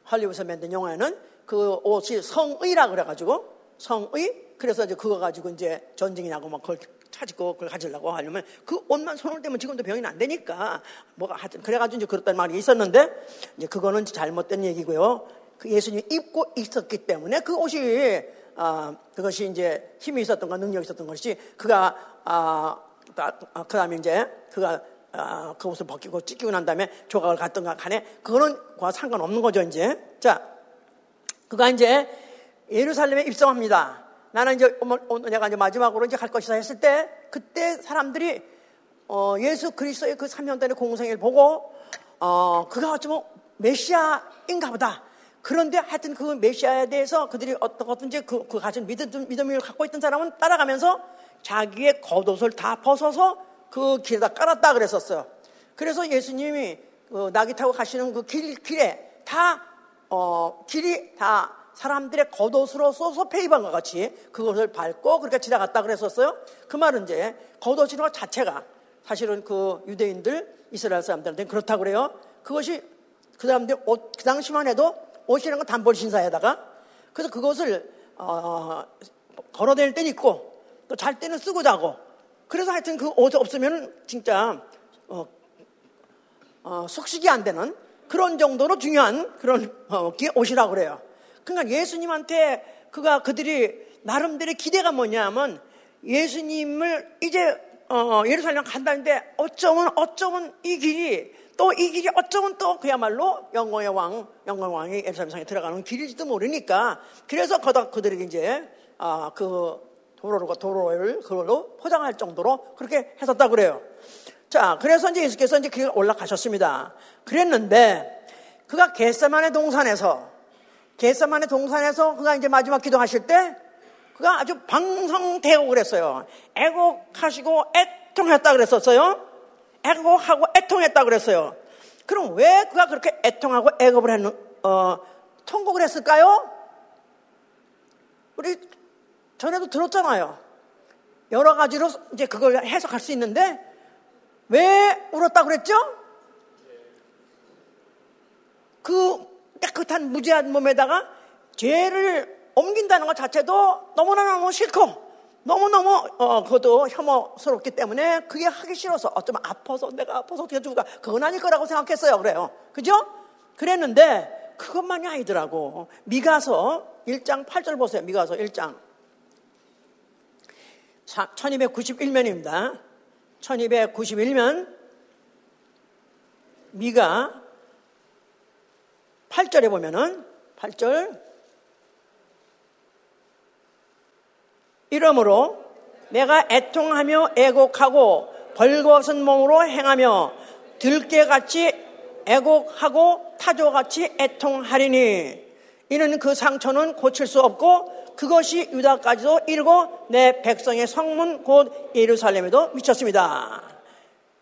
할리우드에서 만든 영화에는 그 옷이 성의라 그래가지고 성의 그래서 이제 그거 가지고 이제 전쟁이 나고 막 그걸 찾고 그걸 가지려고 하려면 그 옷만 손을 대면 지금도 병이 안 되니까 뭐가 하여튼 그래가지고 이제 그렇다는 말이 있었는데 이제 그거는 잘못된 얘기고요. 그 예수님이 입고 있었기 때문에 그 옷이 아 그것이 이제 힘이 있었던 가 능력이 있었던 것이 그가 아, 아 그 다음에 이제 그가 아, 그 옷을 벗기고 찢기고 난 다음에 조각을 갖던가 간에 그거는 과 상관없는 거죠 이제 자 그가 이제 예루살렘에 입성합니다. 나는 이제 오늘 내가 이제 마지막으로 이제 갈 것이다 했을 때 그때 사람들이 어, 예수 그리스도의 그 3년 전의 공생을 보고 어, 그가 어쩌면 메시아인가 보다. 그런데 하여튼 그 메시아에 대해서 그들이 어떻든지 그, 그 가진 믿음, 믿음을 갖고 있던 사람은 따라가면서 자기의 겉옷을 다 벗어서 그 길에다 깔았다 그랬었어요. 그래서 예수님이 그 낙이 타고 가시는 그 길, 길에 다, 어, 길이 다 사람들의 겉옷으로 써서 페이방과 같이 그것을 밟고 그렇게 지나갔다 그랬었어요. 그 말은 이제 겉옷이라는 것 자체가 사실은 그 유대인들, 이스라엘 사람들한테는 그렇다고 그래요. 그것이 그 사람들 옷, 그 당시만 해도 옷이라는 건 단벌 신사에다가 그래서 그것을, 어, 걸어다닐 때는 있고 또 잘 때는 쓰고 자고 그래서 하여튼 그 옷이 없으면 진짜 어, 어, 숙식이 안 되는 그런 정도로 중요한 그런 어, 옷이라고 그래요. 그러니까 예수님한테 그가 그들이 나름대로 기대가 뭐냐면 예수님을 이제 어, 예루살렘 간다는데 어쩌면 어쩌면 이 길이 또 이 길이 어쩌면 또 그야말로 영광의 왕, 영광의 왕이 예루살렘 상에 들어가는 길일지도 모르니까 그래서 그들에게 이제 아, 그 도로가 도로를 그걸로 포장할 정도로 그렇게 했었다 그래요. 자, 그래서 이제 예수께서 이제 그 올라가셨습니다. 그랬는데 그가 겟세만의 동산에서 겟세만의 동산에서 그가 이제 마지막 기도하실 때 그가 아주 방성대고 그랬어요. 애곡하시고 애통했다 그랬었어요. 애곡하고 애통했다 그랬어요. 그럼 왜 그가 그렇게 애통하고 애곡을 했는 어, 통곡을 했을까요? 우리 전에도 들었잖아요. 여러 가지로 이제 그걸 해석할 수 있는데 왜 울었다고 그랬죠? 그 깨끗한 무지한 몸에다가 죄를 옮긴다는 것 자체도 너무나너무 싫고 너무너무 어, 그것도 혐오스럽기 때문에 그게 하기 싫어서 어쩌면 아파서 내가 아파서 어떻게 죽을까 그건 아닐 거라고 생각했어요 그래요 그죠? 그랬는데 그것만이 아니더라고 미가서 1장 8절 보세요 미가서 1장 1291면입니다. 1291면 미가 8절에 보면은 8절 이러므로 내가 애통하며 애곡하고 벌거벗은 몸으로 행하며 들깨같이 애곡하고 타조같이 애통하리니 이는 그 상처는 고칠 수 없고 그것이 유다까지도 이르고 내 백성의 성문 곧 예루살렘에도 미쳤습니다.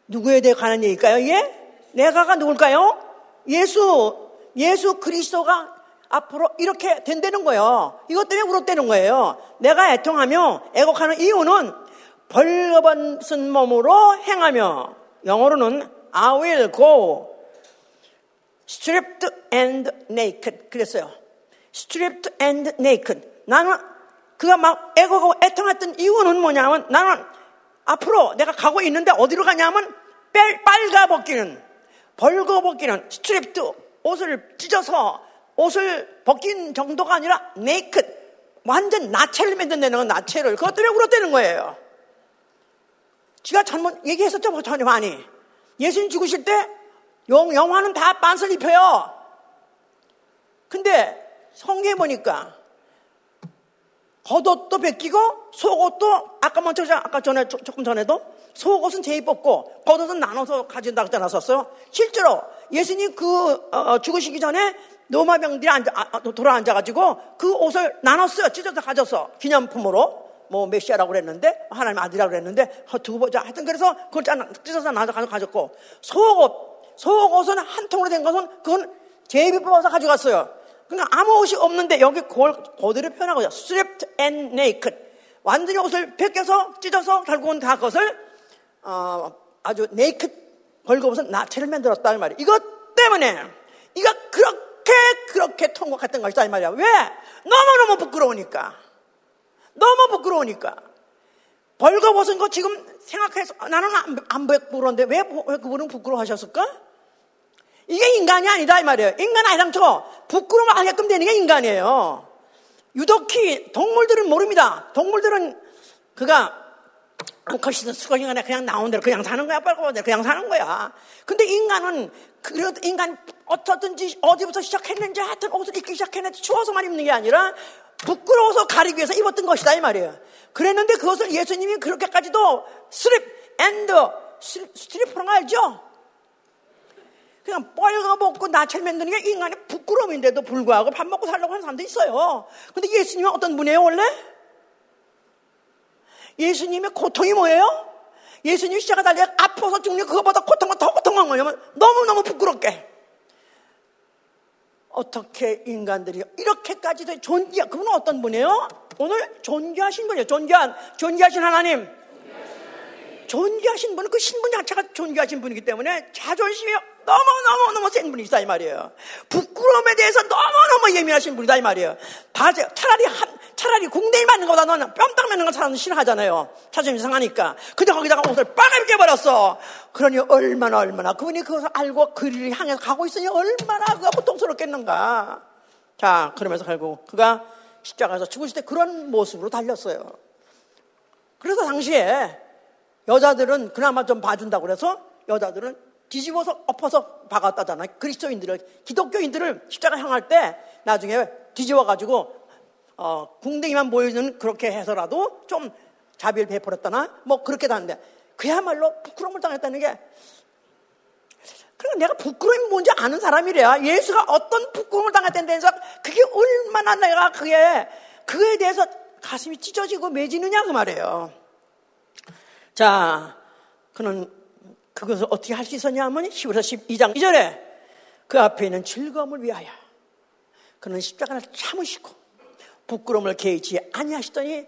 누구에 대해 관한 얘기일까요? 예? 내가가 누굴까요? 예수, 예수 그리스도가 앞으로 이렇게 된다는 거예요. 이것 때문에 울었다는 거예요. 내가 애통하며 애곡하는 이유는 벌거벗은 몸으로 행하며 영어로는 I will go stripped and naked 그랬어요. stripped and naked 나는 그가 막 애고고 애통했던 이유는 뭐냐면 나는 앞으로 내가 가고 있는데 어디로 가냐면 빨가 벗기는 벌거 벗기는 stripped 옷을 찢어서 옷을 벗긴 정도가 아니라 naked 완전 나체를 만든다는 건 나체를 그것 때문에 울었다는 거예요. 지가 잘못 얘기했었죠, 뭐 전혀 많이. 예수님 죽으실 때 영, 영화는 다 빤스를 입혀요. 근데 성경에 보니까 겉옷도 벗기고 속옷도 아까 먼저 아까 전에 조금 전에도 속옷은 제일 뽑고 겉옷은 나눠서 가진다고 써놨었어요. 실제로 예수님 그 어, 어, 죽으시기 전에 노마병들이 앉아, 아, 돌아 앉아가지고 그 옷을 나눴어요. 찢어서 가져서 기념품으로. 뭐 메시아라고 그랬는데 하나님 아들이라고 그랬는데 어, 두고 보자. 하여튼 그래서 그걸 찢어서 나눠 가졌고 속옷 속옷은 한 통으로 된 것은 그건 제비 뽑아서 가져갔어요. 그러니까 아무 옷이 없는데 여기 그대로 표현하고 있어요. stripped and naked. 완전히 옷을 벗겨서 찢어서 결국은 다 그것을 어, 아주 네이크 벌거벗은 나체를 만들었다 이 말이에요. 이것 때문에 이가 그렇게 그렇게 통곡했던 것이다 이 말이야. 왜? 너무너무 부끄러우니까. 너무 부끄러우니까. 벌거벗은 거 지금 생각해서 나는 안, 안 부끄러운데 왜, 왜 그분은 부끄러워하셨을까? 이게 인간이 아니다 이 말이에요. 인간 아니랑 저 부끄러움을 하게끔 되는 게 인간이에요. 유독히 동물들은 모릅니다. 동물들은 그가 암컷이든 수컷이든 그냥 나온 대로 그냥 사는 거야. 빨고 그냥 사는 거야. 근데 인간은 그래도 인간 어떻든지 어디부터 시작했는지 하여튼 옷을 입기 시작했는지 추워서만 입는 게 아니라 부끄러워서 가리기 위해서 입었던 것이다 이 말이에요. 그랬는데 그것을 예수님이 그렇게까지도 strip and strip으로 알죠? 그냥 뻘거먹고 나첼 만드는 게 인간의 부끄러움인데도 불구하고 밥 먹고 살려고 하는 사람도 있어요. 근데 예수님은 어떤 분이에요, 원래? 예수님의 고통이 뭐예요? 예수님 십자가 달려 아파서 죽는 그거보다 고통은 더 고통한 거냐면 너무너무 부끄럽게. 어떻게 인간들이 이렇게까지도 존귀, 그분은 어떤 분이에요? 오늘 존귀하신 분이에요. 존귀한, 존귀하신 하나님. 존귀하신 분은 그 신분 자체가 존귀하신 분이기 때문에 자존심이 너무너무너무 센 분이다 이 말이에요. 부끄러움에 대해서 너무너무 예민하신 분이다 이 말이에요. 바제 차라리 한, 차라리 궁뎅이 맞는 것보다 너는 뺨딱 맞는 걸 사람은 싫어하잖아요. 자존심 상하니까. 근데 거기다가 옷을 빠르게 깨버렸어. 그러니 얼마나 얼마나 그분이 그것을 알고 그리를 향해서 가고 있으니 얼마나 그가 고통스럽겠는가. 자, 그러면서 결국 그가 십자가에서 죽으실 때 그런 모습으로 달렸어요. 그래서 당시에 여자들은 그나마 좀 봐준다고 그래서 여자들은 뒤집어서 엎어서 박았다잖아요. 그리스도인들을, 기독교인들을 십자가 향할 때 나중에 뒤집어가지고, 어, 궁뎅이만 보이는 그렇게 해서라도 좀 자비를 베풀었다나, 뭐 그렇게 다는데, 그야말로 부끄러움을 당했다는 게, 그러니까 내가 부끄러움이 뭔지 아는 사람이래야 예수가 어떤 부끄러움을 당했다는 데서 그게 얼마나 내가 그게, 그에 대해서 가슴이 찢어지고 매지느냐 그 말이에요. 자, 그는 그것을 어떻게 할 수 있었냐 하면 히브리서 12장 2절에 그 앞에 있는 즐거움을 위하여 그는 십자가를 참으시고 부끄러움을 개의치 아니하시더니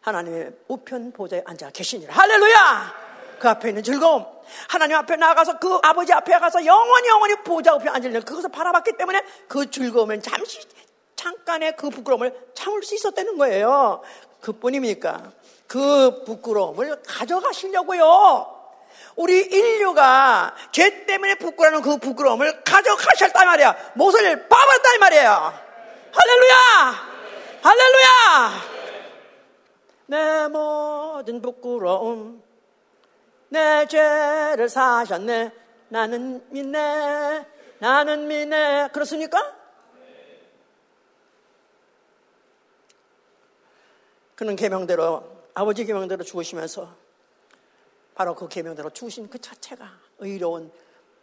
하나님의 우편 보좌에 앉아 계시니라. 할렐루야! 그 앞에 있는 즐거움. 하나님 앞에 나가서 그 아버지 앞에 가서 영원히 영원히 보좌 우편 앉으려는 그것을 바라봤기 때문에 그 즐거움은 잠시 잠깐의 그 부끄러움을 참을 수 있었다는 거예요. 그뿐입니까 그 부끄러움을 가져가시려고요 우리 인류가 죄 때문에 부끄러워하는 그 부끄러움을 가져가셨단 말이야. 못을 빠버렸단 말이에요. 할렐루야! 할렐루야! 내 모든 부끄러움, 내 죄를 사셨네. 나는 믿네. 나는 믿네. 그렇습니까? 그는 계명대로 아버지 계명대로 죽으시면서 바로 그 계명대로 죽으신 그 자체가 의로운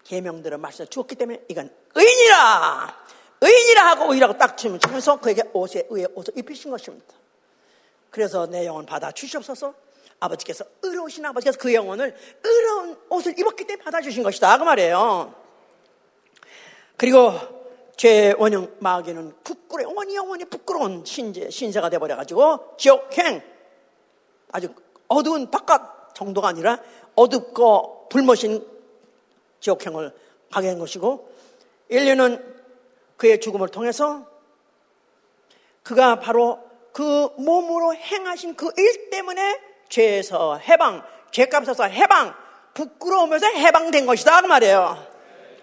계명대로 말씀 주었기 때문에 이건 의인이라 의인이라 하고 의라고 딱 치면서 그에게 옷에 의의 옷을 입히신 것입니다. 그래서 내 영혼 받아 주시옵소서 아버지께서 의로우신 아버지께서 그 영혼을 의로운 옷을 입었기 때문에 받아 주신 것이다. 그 말이에요. 그리고 죄 원형 마귀는 부끄러워, 영원히 영원히 부끄러운 신제, 신세가 돼버려 가지고 지옥행, 아주 어두운 바깥 정도가 아니라 어둡고 불모신 지옥행을 가게 한 것이고 인류는 그의 죽음을 통해서 그가 바로 그 몸으로 행하신 그 일 때문에 죄에서 해방, 죄값에서 해방, 부끄러우면서 해방된 것이다 그 말이에요.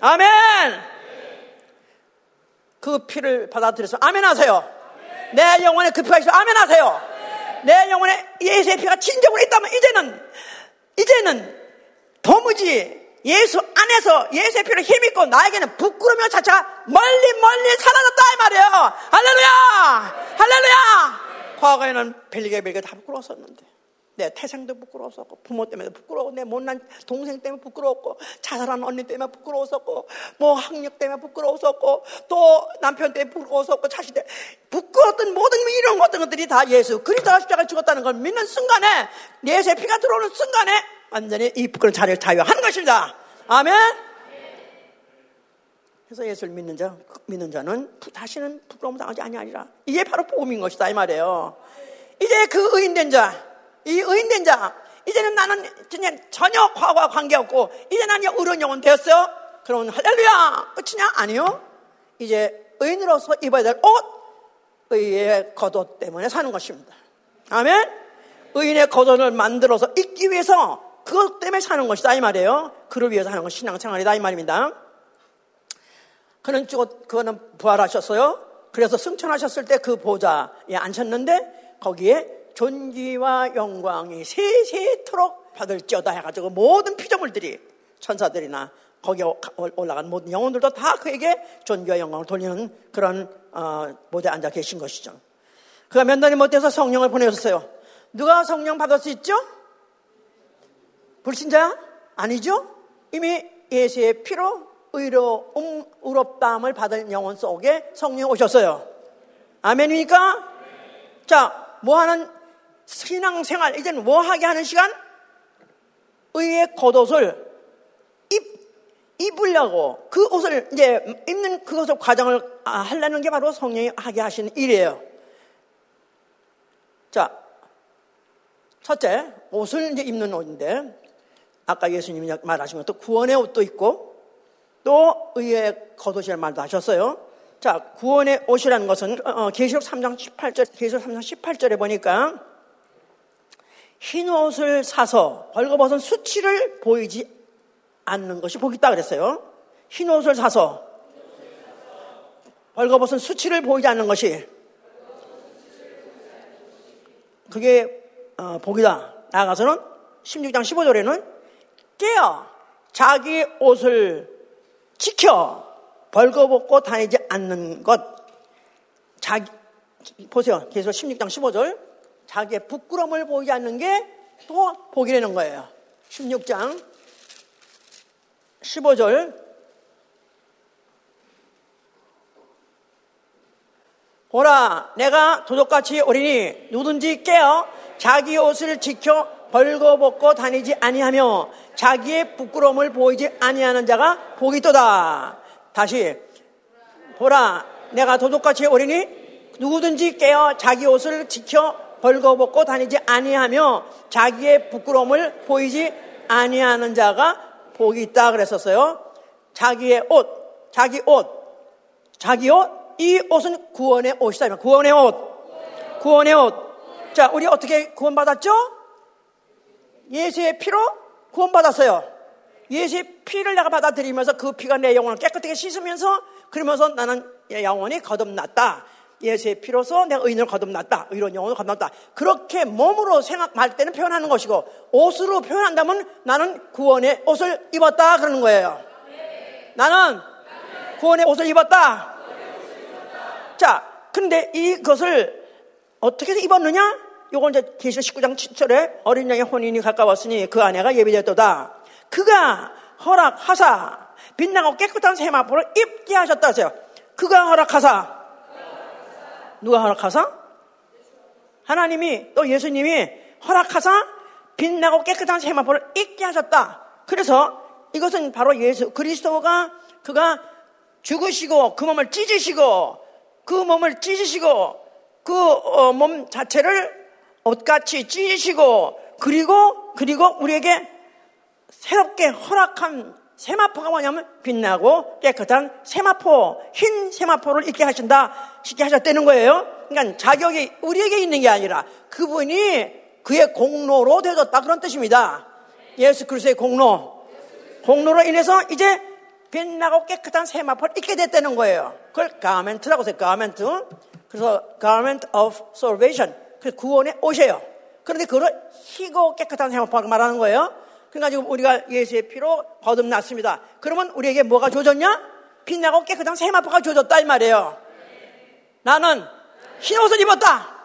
아멘. 그 피를 받아들여서 아멘 하세요. 내 영혼에 그 피가 있어 아멘 하세요. 내 영혼에 예수의 피가 진정으로 있다면 이제는 이제는 도무지 예수 안에서 예수의 피를 힘입고 나에게는 부끄러움이 자체가 멀리 멀리 사라졌다 이 말이에요. 할렐루야! 할렐루야! 과거에는 벨리게 벨리게 다 부끄러웠었는데 내 태생도 부끄러웠었고 부모 때문에 부끄러워 내 못난 동생 때문에 부끄러웠고 자살한 언니 때문에 부끄러웠었고 뭐 학력 때문에 부끄러웠었고 또 남편 때문에 부끄러웠었고 자식 때문에 부끄러웠던 모든 이런 것들이 다 예수 그리스도가 십자가 죽었다는 걸 믿는 순간에 예수의 피가 들어오는 순간에 완전히 이 부끄러운 자리를 자유하는 것입니다. 아멘. 그래서 예수를 믿는 자 믿는 자는 다시는 부끄러움 당하지 아니하리라. 이게 바로 복음인 것이다 이 말이에요. 이제 그 의인된 자 이 의인된 자, 이제는 나는 그냥 전혀 과거와 관계없고, 이제 나는 의로운 영혼 되었어요? 그러면 할렐루야! 끝이냐? 아니요. 이제 의인으로서 입어야 될 옷, 의의 겉옷 때문에 사는 것입니다. 아멘? 의인의 겉옷을 만들어서 입기 위해서 그것 때문에 사는 것이다. 이 말이에요. 그를 위해서 하는 것이 신앙생활이다. 이 말입니다. 그는 죽었, 그거는 부활하셨어요. 그래서 승천하셨을 때 그 보좌에 앉혔는데 거기에 존귀와 영광이 세세토록 받을지어다 해가지고 모든 피조물들이 천사들이나 거기에 올라간 모든 영혼들도 다 그에게 존귀와 영광을 돌리는 그런 어, 모대에 앉아 계신 것이죠. 그가 몇 날이 못돼서 성령을 보내셨어요. 누가 성령 받을 수 있죠? 불신자야? 아니죠? 이미 예수의 피로 의로 음, 의롭다함을 받은 영혼 속에 성령 오셨어요. 아멘입니까? 자, 뭐 하는 신앙생활, 이제는 뭐 하게 하는 시간? 의의 겉옷을 입, 입으려고 그 옷을 이제 입는 그것을 과정을 아, 하려는 게 바로 성령이 하게 하시는 일이에요. 자, 첫째, 옷을 이제 입는 옷인데, 아까 예수님이 말하신 것도 구원의 옷도 있고, 또 의의 겉옷이라는 말도 하셨어요. 자, 구원의 옷이라는 것은, 어, 계시록 3장 18절, 계시록 3장 18절에 보니까, 흰 옷을 사서 벌거벗은 수치를 보이지 않는 것이 복이 있다 그랬어요. 흰 옷을 사서 벌거벗은 수치를 보이지 않는 것이 그게 어, 복이다. 나아가서는 16장 15절에는 깨어 자기 옷을 지켜 벌거벗고 다니지 않는 것. 자기 보세요. 계속 16장 15절. 자기의 부끄러움을 보이지 않는 게 또 복이라는 거예요. 16장 15절 보라 내가 도둑같이 어리니 누든지 깨어 자기 옷을 지켜 벌거벗고 다니지 아니하며 자기의 부끄러움을 보이지 아니하는 자가 복이 있도다. 다시 보라 내가 도둑같이 어리니 누구든지 깨어 자기 옷을 지켜 벌거벗고 다니지 아니하며 자기의 부끄러움을 보이지 아니하는 자가 복이 있다 그랬었어요. 자기의 옷, 자기 옷, 자기 옷, 이 옷은 구원의 옷이다. 구원의 옷, 구원의 옷. 자, 우리 어떻게 구원받았죠? 예수의 피로 구원받았어요. 예수의 피를 내가 받아들이면서 그 피가 내 영혼을 깨끗하게 씻으면서 그러면서 나는 영혼이 거듭났다. 예수의 피로서 내가 의인을 거듭났다. 의로운 영혼을 거듭났다. 그렇게 몸으로 생각할 때는 표현하는 것이고 옷으로 표현한다면 나는 구원의 옷을 입었다 그러는 거예요. 나는 구원의 옷을 입었다. 자, 근데 이것을 어떻게 입었느냐? 요건 이제 계시 19장 7절에 어린 양의 혼인이 가까웠으니 그 아내가 예비되었다. 그가 허락하사 빛나고 깨끗한 세마포를 입게 하셨다 하세요. 그가 허락하사 누가 허락하사? 하나님이 또 예수님이 허락하사 빛나고 깨끗한 세마포를 잊게 하셨다. 그래서 이것은 바로 예수 그리스도가 그가 죽으시고 그 몸을 찢으시고 그 몸을 찢으시고 그몸 어, 자체를 옷같이 찢으시고 그리고 그리고 우리에게 새롭게 허락한 세마포가 뭐냐면 빛나고 깨끗한 세마포, 흰 세마포를 입게 하신다, 쉽게 하셨다는 거예요. 그러니까 자격이 우리에게 있는 게 아니라 그분이 그의 공로로 되어졌다 그런 뜻입니다. 예수 그리스도의 공로. 공로로 인해서 이제 빛나고 깨끗한 세마포를 입게 됐다는 거예요. 그걸 가멘트라고 해서 가멘트. 그래서 garment of salvation. 그 구원의 옷이에요. 그런데 그걸 희고 깨끗한 세마포를 말하는 거예요. 그러니까 지금 우리가 예수의 피로 거듭났습니다. 그러면 우리에게 뭐가 조졌냐? 빛나고 깨끗한 세마포가 조졌다 이 말이에요. 나는 흰 옷을 입었다.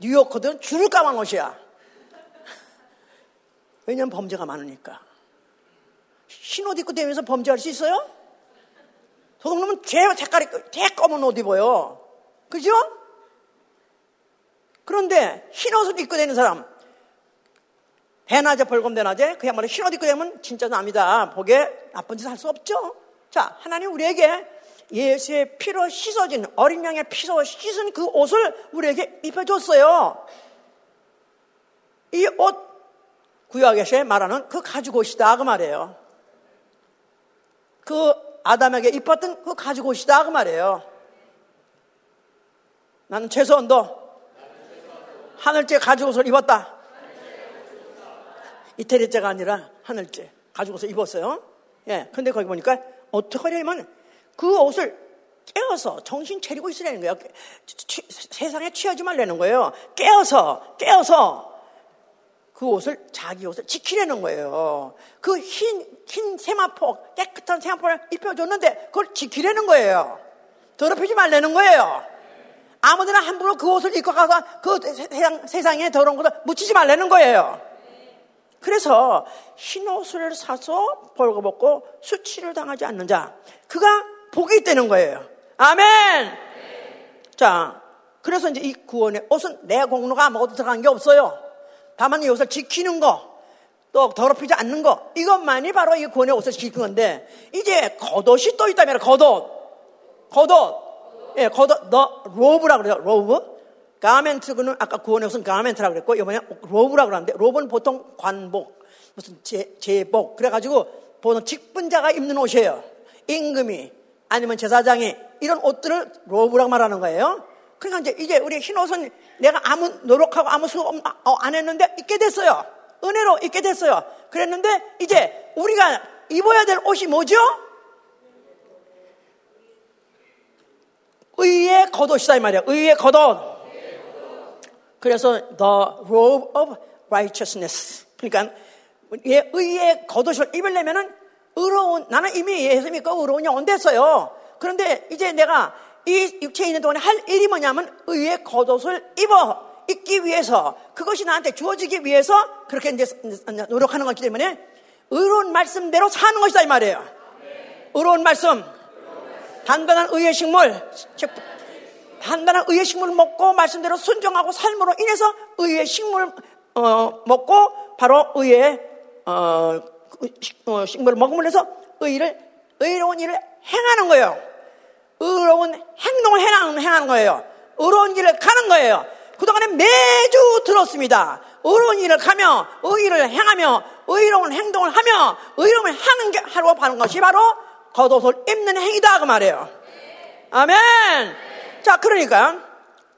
뉴요커들은 줄을 까만 옷이야. 왜냐면 범죄가 많으니까. 흰옷 입고 다니면서 범죄할 수 있어요? 도둑놈은 죄 색깔이 되 검은 옷 입어요. 그죠? 그런데 흰 옷을 입고 다니는 사람, 대낮에 벌금 대낮에 그야말로 흰옷 입고 다니면 진짜 남이다. 보기에 나쁜 짓 할 수 없죠. 자, 하나님 우리에게 예수의 피로 씻어진 어린 양의 피로 씻은 그 옷을 우리에게 입혀줬어요. 이 옷 구약에서 말하는 그 가죽 옷이다 그 말이에요. 그 아담에게 입었던 그 가죽 옷이다 그 말이에요. 나는 최소한도 하늘째 가죽 옷을 입었다. 이태리째가 아니라 하늘째 옷을 입었어요. 예. 근데 거기 보니까 어떻게 하려면 그 옷을 깨어서 정신 차리고 있으라는 거예요. 세상에 취하지 말라는 거예요. 깨어서, 깨어서 그 옷을, 자기 옷을 지키려는 거예요. 그 흰, 흰 세마포, 깨끗한 세마포를 입혀줬는데 그걸 지키려는 거예요. 더럽히지 말라는 거예요. 아무데나 함부로 그 옷을 입고 가서 그 세상, 세상에 더러운 것을 묻히지 말라는 거예요. 그래서 흰 옷을 사서 벌거벗고 수치를 당하지 않는 자, 그가 복이 있다는 거예요. 아멘! 자, 그래서 이제 이 구원의 옷은 내 공로가 아무것도 들어간 게 없어요. 다만 이 옷을 지키는 거, 또 더럽히지 않는 거, 이것만이 바로 이 구원의 옷을 지키는 건데, 이제 겉옷이 또 있다면 겉옷. 겉옷. 예, 겉옷, 너, robe라 그래요. robe. garment는 아까 구원의 옷은 garment라 그랬고, 이번에 robe라 그러는데, robe는 보통 관복, 무슨 제, 제복. 그래가지고, 보통 직분자가 입는 옷이에요. 임금이, 아니면 제사장이, 이런 옷들을 로브라고 말하는 거예요. 그러니까 이제, 이제 우리 흰 옷은 내가 아무 노력하고 아무 수업 어, 안 했는데 입게 됐어요. 은혜로 입게 됐어요. 그랬는데 이제 우리가 입어야 될 옷이 뭐죠? 의의 겉옷이다 이 말이야. 의의 겉옷. 그래서 the robe of righteousness. 그러니까 의의 겉옷을 입으려면은 의로운 나는 이미 예수 믿고 의로운 영혼 됐어요. 그런데 이제 내가 이 육체에 있는 동안에 할 일이 뭐냐면 의의 겉옷을 입어 입기 위해서 그것이 나한테 주어지기 위해서 그렇게 이제 노력하는 거기 때문에 의로운 말씀대로 사는 것이다 이 말이에요. 의로운 말씀, 단단한 의의 식물, 단단한 의의 식물을 먹고 말씀대로 순종하고 삶으로 인해서 의의 식물을 어, 먹고 바로 의의 어, 어 식물을 먹음으로 해서 의를 의로운 일을 행하는 거예요. 의로운 행동을 행하는, 행하는 거예요. 의로운 길을 가는 거예요. 그동안에 매주 들었습니다. 의로운 일을 가며, 의의를 행하며, 의로운 행동을 하며, 의로움을 하는 게, 하고 하는 것이 바로 겉옷을 입는 행위다. 그 말이에요. 아멘! 자, 그러니까,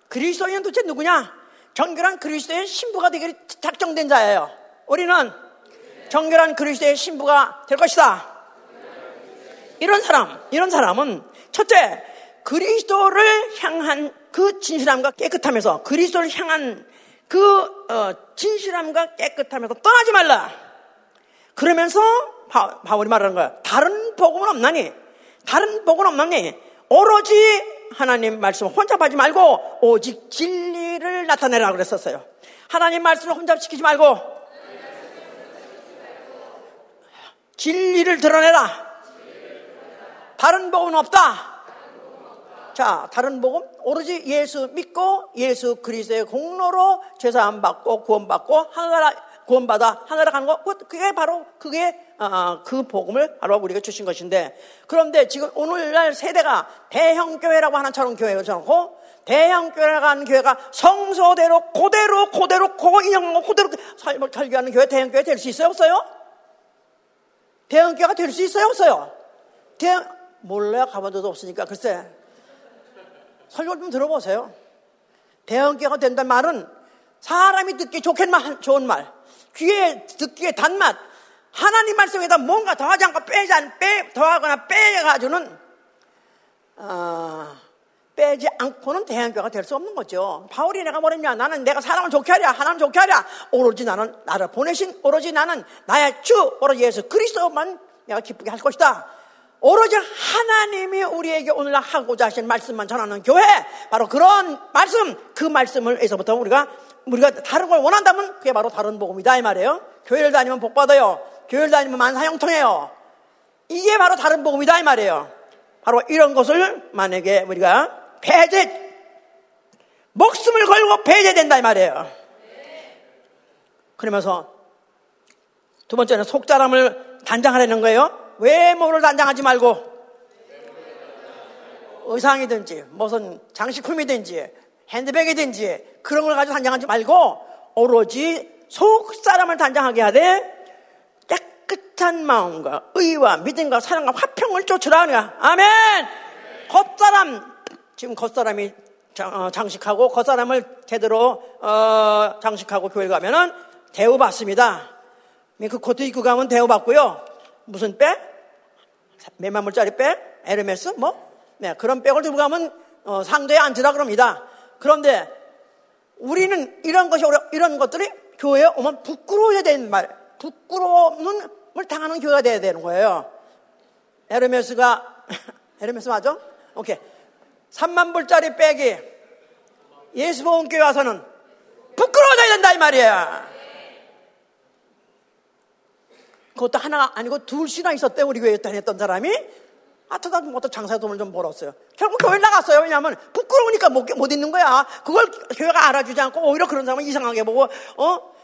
그리스도인은 도대체 누구냐? 정결한 그리스도의 신부가 되기를 작정된 자예요. 우리는 정결한 그리스도의 신부가 될 것이다. 이런 사람, 이런 사람은 첫째, 그리스도를 향한 그 진실함과 깨끗함에서 그리스도를 향한 그 어, 진실함과 깨끗함에서 떠나지 말라. 그러면서 바, 바울이 말하는 거야. 다른 복음은 없나니? 다른 복음은 없나니? 오로지 하나님 말씀 혼잡하지 말고 오직 진리를 나타내라 그랬었어요. 하나님 말씀을 혼잡시키지 말고 진리를 드러내라. 다른 복음은 없다. 자, 다른 복음 오로지 예수 믿고 예수 그리스도의 공로로 죄사함 받고 구원받고 하나라 구원받아 하나라 가는 거 그게 바로 그게 어, 그 복음을 바로 우리가 주신 것인데 그런데 지금 오늘날 세대가 대형 교회라고 하는 처럼 교회였고 대형 교회라고 하는 교회가 성소대로 고대로 고대로 고 인형하고 고대로 살게 하는 교회 대형 교회 될 수 있어요 없어요? 대형 교회가 될 수 있어요 없어요? 대형 몰라요. 가본 적도 없으니까. 글쎄. 설교 좀 들어보세요. 대형교가 된다는 말은 사람이 듣기 말, 좋은 말. 귀에 듣기에 단맛. 하나님 말씀에다 뭔가 더하지 않고 빼지 않, 빼, 더하거나 빼가지고는, 어, 빼지 않고는 대형교가 될 수 없는 거죠. 바울이 내가 뭐랬냐. 나는 내가 사람을 좋게 하랴. 하나님 좋게 하랴. 오로지 나는 나를 보내신 오로지 나는 나의 주, 오로지 예수 그리스도만 내가 기쁘게 할 것이다. 오로지 하나님이 우리에게 오늘 하고자 하신 말씀만 전하는 교회 바로 그런 말씀 그 말씀을 에서부터 우리가 우리가 다른 걸 원한다면 그게 바로 다른 복음이다 이 말이에요. 교회를 다니면 복 받아요. 교회를 다니면 만사형통해요. 이게 바로 다른 복음이다 이 말이에요. 바로 이런 것을 만약에 우리가 배제 목숨을 걸고 배제된다 이 말이에요. 그러면서 두 번째는 속사람을 단장하려는 거예요. 외모를 단장하지 말고 의상이든지 무슨 장식품이든지 핸드백이든지 그런 걸 가지고 단장하지 말고 오로지 속 사람을 단장하게 하되 깨끗한 마음과 의와 믿음과 사랑과 화평을 쫓으라 하냐 아멘 겉사람 지금 겉사람이 어, 장식하고 겉사람을 제대로 어, 장식하고 교회 가면은 대우받습니다 그 코트 입고 가면 대우받고요 무슨 백? 몇만 불짜리 백? 에르메스? 뭐? 네, 그런 백을 들고 가면 어, 상대에 앉으라 그럽니다. 그런데 우리는 이런 것이 이런 것들이 교회에 오면 부끄러워야 되는 말, 부끄러움을 당하는 교회가 돼야 되는 거예요. 에르메스가 에르메스 맞아? 오케이. 3만 불짜리 백이 예수 보험교회 와서는 부끄러워져야 된다 이 말이에요. 그것도 하나가 아니고 둘씩이나 있었대 우리 교회에 다녔던 사람이 하여튼 뭐또 장사 돈을 좀 벌었어요. 결국 교회 나갔어요. 왜냐하면 부끄러우니까 못, 못 있는 거야. 그걸 교회가 알아주지 않고 오히려 그런 사람을 이상하게 보고 어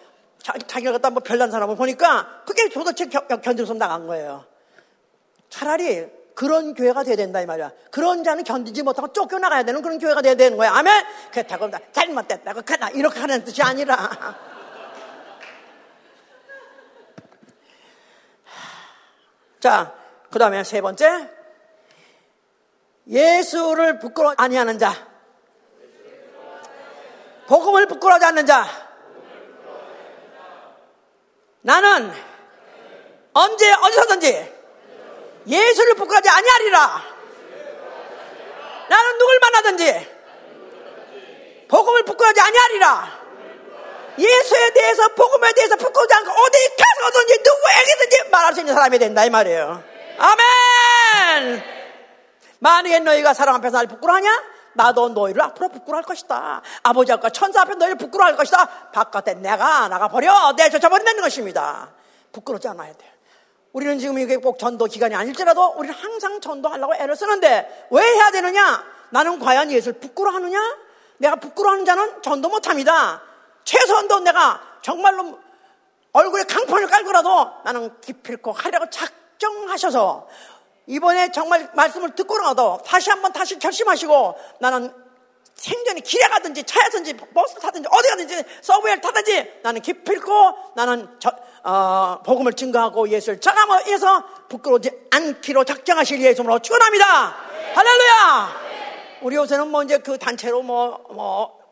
자, 자기가 갖다 뭐 별난 사람을 보니까 그게 도대체 수 나간 거예요. 차라리 그런 교회가 돼야 된다 이 말이야. 그런 자는 견디지 못하고 쫓겨나가야 되는 그런 교회가 돼야 되는 거야. 아멘. 그렇다고 잘못됐다고 그나 이렇게 하는 뜻이 아니라 자, 그 다음에 세 번째. 예수를 부끄러워 아니하는 자. 복음을 부끄러워하지 않는 자. 나는 언제 어디서든지 예수를 부끄러워하지 아니하리라. 나는 누굴 만나든지 복음을 부끄러워하지 아니하리라. 예수에 대해서 복음에 대해서 부끄러지 않고 어디 가서든지 누구에게든지 말할 수 있는 사람이 된다 이 말이에요. 아멘. 만약에 너희가 사람 앞에서 나를 부끄러워하냐? 나도 너희를 앞으로 부끄러워할 것이다. 아버지 앞과 천사 앞에 너희를 부끄러워할 것이다. 바깥에 내가 나가버려 내쫓아버린다는 것입니다. 부끄럽지 않아야 돼. 우리는 지금 이게 꼭 전도 기간이 아닐지라도 우리는 항상 전도하려고 애를 쓰는데 왜 해야 되느냐? 나는 과연 예수를 부끄러워하느냐? 내가 부끄러워하는 자는 전도 못합니다. 최소한도 내가 정말로 얼굴에 강판을 깔고라도 나는 기필코 하려고 작정하셔서 이번에 정말 말씀을 듣고 나도 다시 한번 다시 결심하시고 나는 생전에 길에 가든지 차에든지 버스 타든지 어디 가든지 서브웨이를 타든지 나는 기필코 나는 저, 어, 복음을 증거하고 예수를 전함해서 부끄러우지 않기로 작정하실 예수로 축원합니다. 네. 할렐루야. 네. 우리 요새는 뭐 이제 그 단체로 뭐, 뭐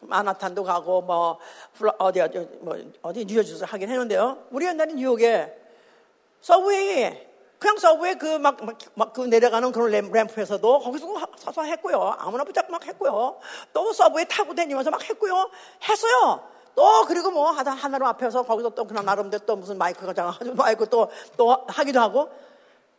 마나탄도 가고 뭐 어디 어디 뭐 어디 뉴욕에서 하긴 했는데요. 우리 옛날에 뉴욕에 서브웨이 그냥 서브웨이 그막 막 그 내려가는 그런 램프에서도 거기서 서서 했고요. 아무나 붙잡고 막 했고요. 또 서브웨이 타고 다니면서 막 했고요. 했어요. 또 그리고 뭐 하다 하나로 앞에서 거기서 또 그냥 나름대로 또 무슨 마이크가 장가가지고 마이크 또 또 하기도 하고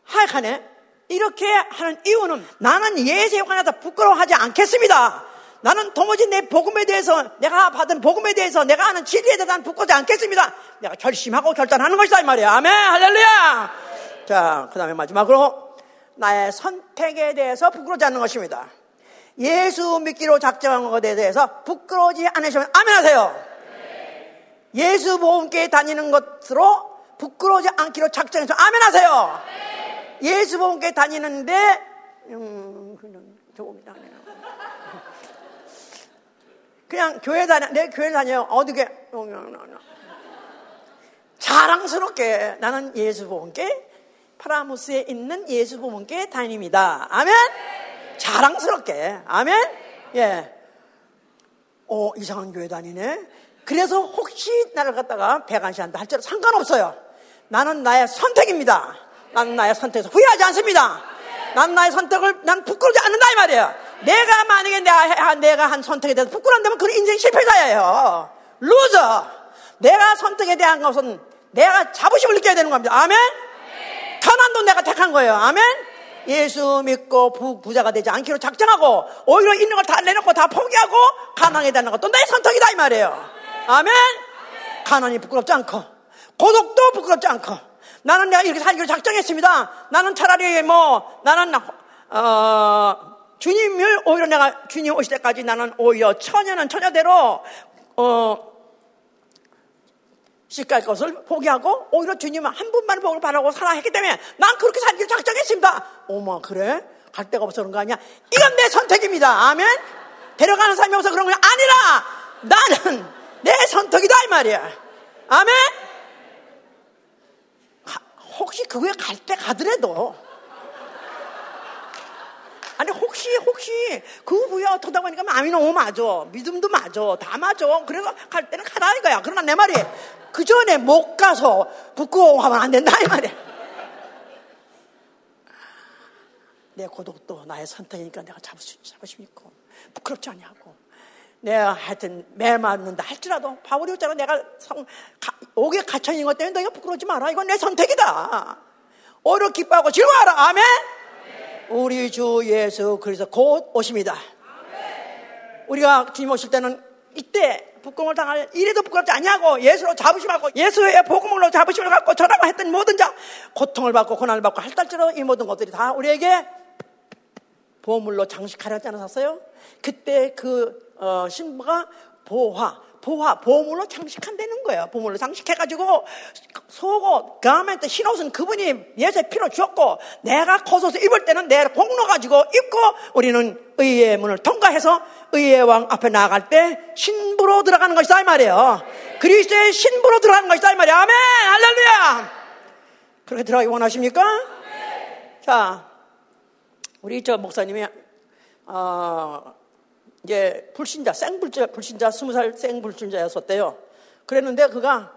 하여간에 이렇게 하는 이유는 나는 예수에 관해서 부끄러워하지 않겠습니다. 나는 도무지 내 복음에 대해서 내가 받은 복음에 대해서 내가 하는 진리에 대해서 난 붙고지 않겠습니다. 내가 결심하고 결단하는 것이다 이 말이야. 아멘 할렐루야. 자, 그 다음에 마지막으로 나의 선택에 대해서 부끄러지 않는 것입니다. 예수 믿기로 작정한 것에 대해서 부끄러우지 않으시면 아멘 하세요. 예수 보험교회 다니는 것으로 부끄러우지 않기로 작정해서 아멘 하세요. 예수 보험교회 다니는데 음, 그냥 조금이다. 그냥 교회 다녀, 내 교회 다녀, 어디게? 자랑스럽게 나는 예수 보험께 파라무스에 있는 예수보험께 다닙니다. 아멘? 자랑스럽게. 아멘? 예. 어, 이상한 교회 다니네. 그래서 혹시 나를 갖다가 배관시한다 할지라도 상관없어요. 나는 나의 선택입니다. 나는 나의 선택에서 후회하지 않습니다. 난 나의 선택을 난 부끄러지 않는다 이 말이에요. 내가 만약에 내가, 내가 한 선택에 대해서 부끄러운다면 그건 인생 실패자예요. loser. 내가 선택에 대한 것은 내가 자부심을 느껴야 되는 겁니다. 아멘? 가난도 내가 택한 거예요. 아멘? 예수 믿고 부, 부자가 되지 않기로 작정하고 오히려 있는 걸 다 내놓고 다 포기하고 가난하게 되는 것도 내 선택이다 이 말이에요. 아멘? 가난이 부끄럽지 않고 고독도 부끄럽지 않고 나는 내가 이렇게 살기로 작정했습니다. 나는 차라리 뭐 나는 어, 주님을 오히려 내가 주님 오실 때까지 나는 오히려 처녀는 처녀대로 어, 시갈 것을 포기하고 오히려 주님은 한 분만 복을 바라고 살아 했기 때문에 난 그렇게 살기로 작정했습니다. 어머 그래? 갈 데가 없어 그런 거 아니야? 이건 내 선택입니다. 아멘? 데려가는 사람이 없어 그런 거 아니라 나는 내 선택이다 이 말이야. 아멘? 혹시 그거에 갈 때 가더라도 아니 혹시 혹시 그 후에 어떻다 보니까 마음이 너무 맞아 믿음도 맞아 다 맞아 그래서 갈 때는 가라 이거야 그러나 내 말이 그 전에 못 가서 부끄러워하면 안 된다 이 말이야. 내 고독도 나의 선택이니까 내가 수, 자부심 있고 부끄럽지 않냐고. 내가 하여튼 매 맞는다 할지라도 바울이 했잖아 내가 성, 가, 옥에 갇혀 있는 것 때문에 너희가 부끄러우지 마라. 이건 내 선택이다. 오히려 기뻐하고 즐거워하라. 아멘. 우리 주 예수 그래서 곧 오십니다. 우리가 주님 오실 때는 이때 부끄러움을 당할 이래도 부끄럽지 아니하고 예수로 자부심하고 예수의 복음으로 자부심을 갖고 전하고 했던 모든 자 고통을 받고 고난을 받고 할달처럼 이 모든 것들이 다 우리에게 보물로 장식하려 하지 않았어요? 그때 그 어, 신부가 보화 보화, 보물로 장식한다는 거예요. 보물로 장식해가지고 속옷, 가멘트, 흰옷은 그분이 예수의 피로 주었고 내가 겉옷을 입을 때는 내 공로 가지고 입고 우리는 의의 문을 통과해서 의의 왕 앞에 나아갈 때 신부로 들어가는 것이다 이 말이에요. 그리스도의 신부로 들어가는 것이다 이 말이에요. 아멘! 할렐루야! 그렇게 들어가기 원하십니까? 자, 우리 저 목사님이 어, 이제 불신자, 생불자, 불신자, 스무 살 생불신자였었대요. 그랬는데 그가,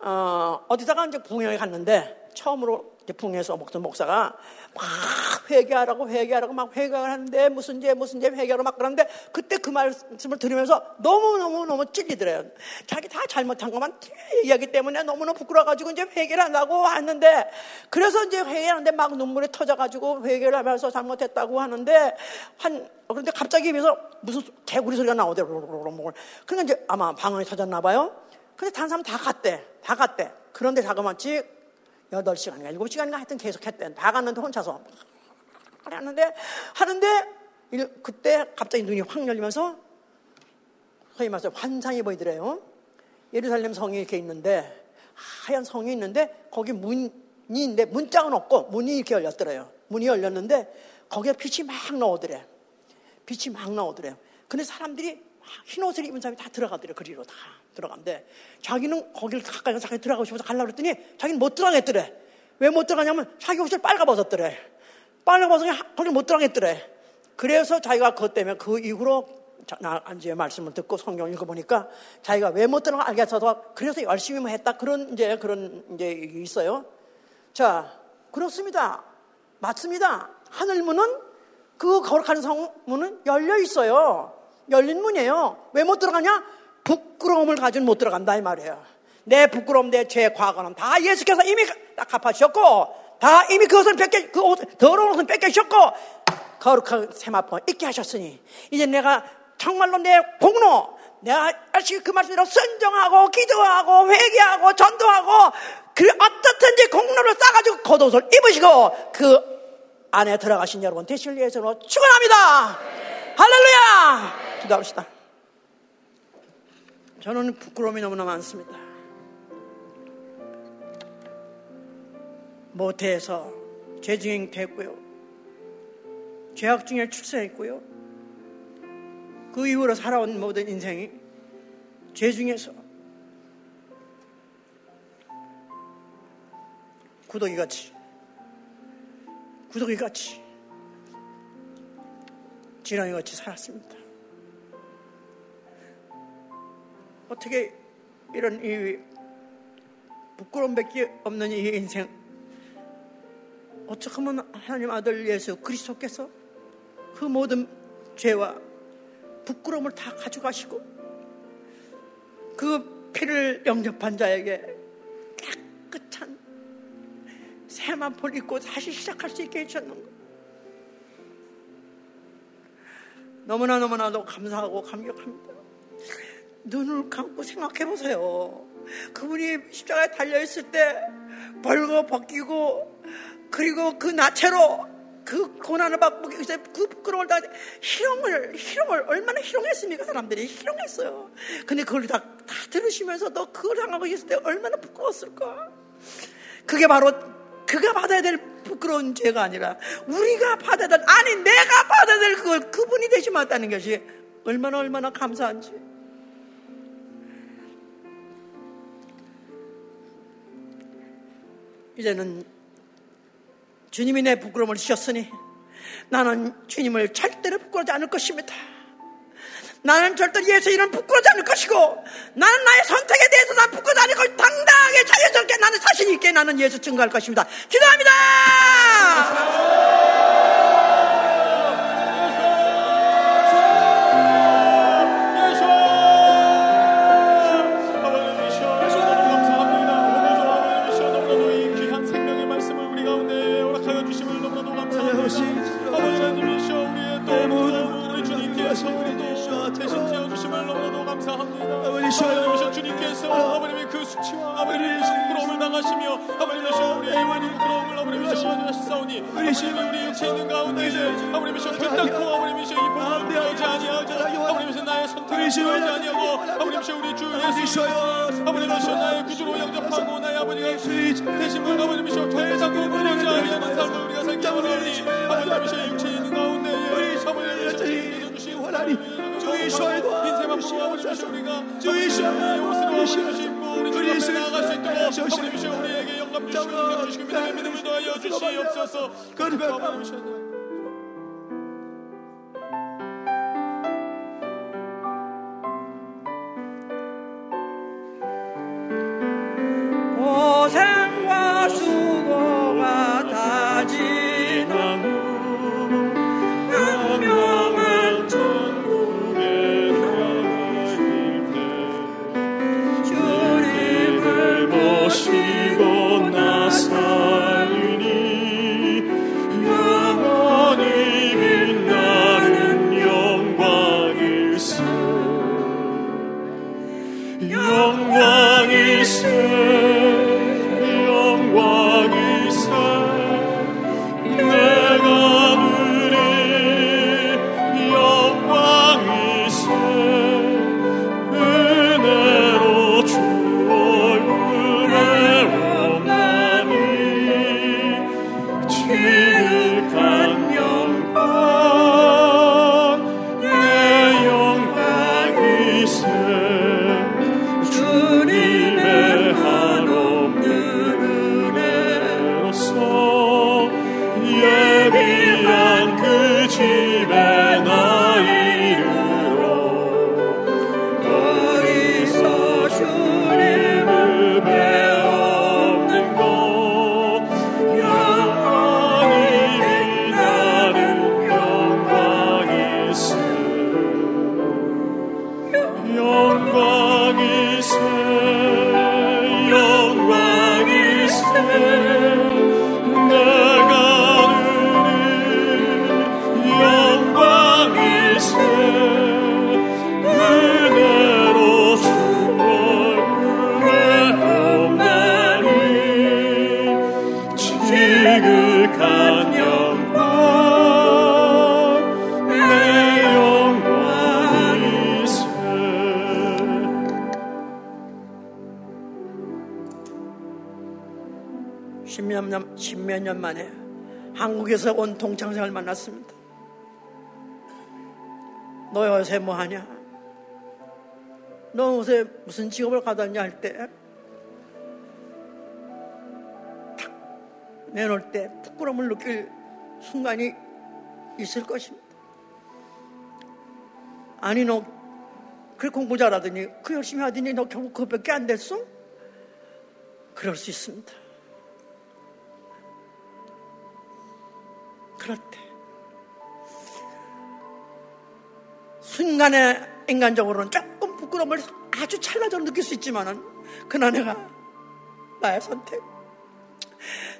어, 어디다가 이제 붕에 갔는데 처음으로 이제 붕에서 목사, 목사가 막 회개하라고 회개하라고 막 회개를 하는데 무슨 죄, 무슨 죄 회개하라고 막 그러는데 그때 그 말씀을 들으면서 너무너무너무 찔리더래요. 자기 다 잘못한 것만 얘기하기 때문에 너무너무 부끄러워가지고 이제 회개를 한다고 하는데 그래서 이제 회개하는데 막 눈물이 터져가지고 회개를 하면서 잘못했다고 하는데 한 그런데 갑자기 입에서 무슨 개구리 소리가 나오더라고요. 그러니까 이제 아마 방언이 터졌나 봐요. 근데 다른 사람 다 갔대. 다 갔대. 그런데 자그마치 8시간인가 7시간인가 하여튼 계속 했대. 다 갔는데 혼자서. 하는데, 하는데, 그때 갑자기 눈이 확 열리면서, 소위 말해서 환상이 보이더래요. 예루살렘 성이 이렇게 있는데, 하얀 성이 있는데, 거기 문이 있는데, 문짝은 없고, 문이 이렇게 열렸더래요. 문이 열렸는데, 거기에 빛이 막 나오더래. 빛이 막 나오더래요. 근데 사람들이 흰 옷을 입은 사람이 다 들어가더래. 그리로 다 들어간대. 자기는 거기를 가까이 가서 자기 들어가고 싶어서 가려고 그랬더니 자기는 못 들어가겠더래. 왜 못 들어가냐면 자기 옷을 빨가 벗었더래. 빨가 벗어서 거기 못 들어가겠더래. 그래서 자기가 그것 때문에 그 이후로 안지의 말씀을 듣고 성경 읽어보니까 자기가 왜 못 들어가 알겠어서 그래서 열심히 했다. 그런 이제 그런 이제 있어요. 자, 그렇습니다. 맞습니다. 하늘문은 그 거룩한 성문은 열려 있어요. 열린 문이에요. 왜 못 들어가냐? 부끄러움을 가지고 못 들어간다 이 말이에요. 내 부끄러움, 내 죄, 과거는 다 예수께서 이미 다 갚아주셨고, 다 이미 그것을 뺏겨, 그 옷, 더러운 옷은 뺏겨주셨고, 거룩한 세마포 있게 하셨으니, 이제 내가 정말로 내 공로, 내가 열심히 그 말씀대로 순정하고, 기도하고, 회개하고, 전도하고, 그 어떻든지 공로를 쌓아가지고 겉옷을 입으시고, 그 안에 들어가신 여러분 되실 예수로 축원합니다. 할렐루야. 기도합시다. 저는 부끄러움이 너무나 많습니다. 모태에서 죄증인 됐고요. 죄악 중에 출세했고요. 그 이후로 살아온 모든 인생이 죄 중에서 구더기 같이 구더기 같이 지렁이 같이 살았습니다. 어떻게 이런 이 부끄러움밖에 없는 이 인생 어떻게 하면 하나님 아들 예수 그리스도께서 그 모든 죄와 부끄러움을 다 가져가시고 그 피를 영접한 자에게 깨끗한 새만폴 입고 다시 시작할 수 있게 해주셨는 거. 너무나 너무나도 감사하고 감격합니다. 눈을 감고 생각해 보세요. 그분이 십자가에 달려있을 때 벌거 벗기고 그리고 그 나체로 그 고난을 받고 그 부끄러움을 다 희롱을 희롱을 얼마나 희롱했습니까 사람들이 희롱했어요. 근데 그걸 다, 다 들으시면서도 그걸 향하고 있을 때 얼마나 부끄러웠을까. 그게 바로 그가 받아야 될 부끄러운 죄가 아니라 우리가 받아야 될 아니 내가 받아야 될 그걸 그분이 대신받다는 것이 얼마나 얼마나 감사한지. 이제는 주님이 내 부끄러움을 주셨으니 나는 주님을 절대로 부끄러워하지 않을 것입니다. 나는 절대로 예수 이름 부끄러워하지 않을 것이고 나는 나의 선택에 대해서 난 부끄러워하지 않을 것이고 당당하게 자연스럽게 나는 자신 있게 나는 예수 증거할 것입니다. 기도합니다. 주 예수 아버님이신 나의 구주로 영접하고 나의 아버지가 대신 분 아버님이신 결단코 부끄러지 아니하는 삶을 우리가 살기 원하니 아버님이신 육체 있는 가운데 우리 주시고 믿음의 믿음을 더하여 주시옵소서 아버님이시여 한국에서 온 동창생을 만났습니다. 너 요새 뭐 하냐? 너 요새 무슨 직업을 가졌냐 할 때, 탁 내놓을 때 부끄러움을 느낄 순간이 있을 것입니다. 아니, 너, 그 공부 잘하더니, 그 열심히 하더니 너 결국 그것밖에 안 됐어? 그럴 수 있습니다. 그럴 때 순간에 인간적으로는 조금 부끄러움을 아주 찰나적으로 느낄 수 있지만은 그나 내가 나의 선택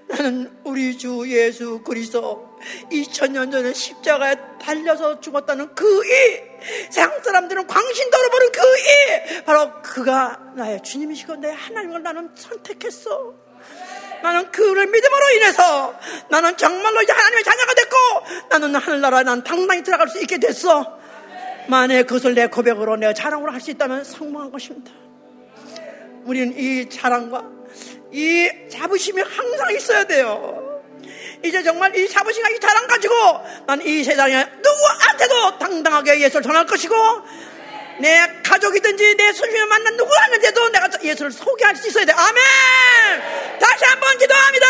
나는 우리 주 예수 그리스도 2000년 전에 십자가에 달려서 죽었다는 그 이, 세상 사람들은 광신도 로 보는 그 이, 바로 그가 나의 주님이시고 내 하나님을 나는 선택했어. 나는 그를 믿음으로 인해서 나는 정말로 하나님의 자녀가 됐고 나는 하늘나라에 난 당당히 들어갈 수 있게 됐어. 만약 그것을 내 고백으로 내가 자랑으로 할 수 있다면 성공한 것입니다. 우리는 이 자랑과 이 자부심이 항상 있어야 돼요. 이제 정말 이 자부심과 이 자랑 가지고 난 이 세상에 누구한테도 당당하게 예수를 전할 것이고 내 가족이든지 내 손님을 만난 누구한테도 내가 예수를 소개할 수 있어야 돼. 아멘! 다시 한번 기도합니다!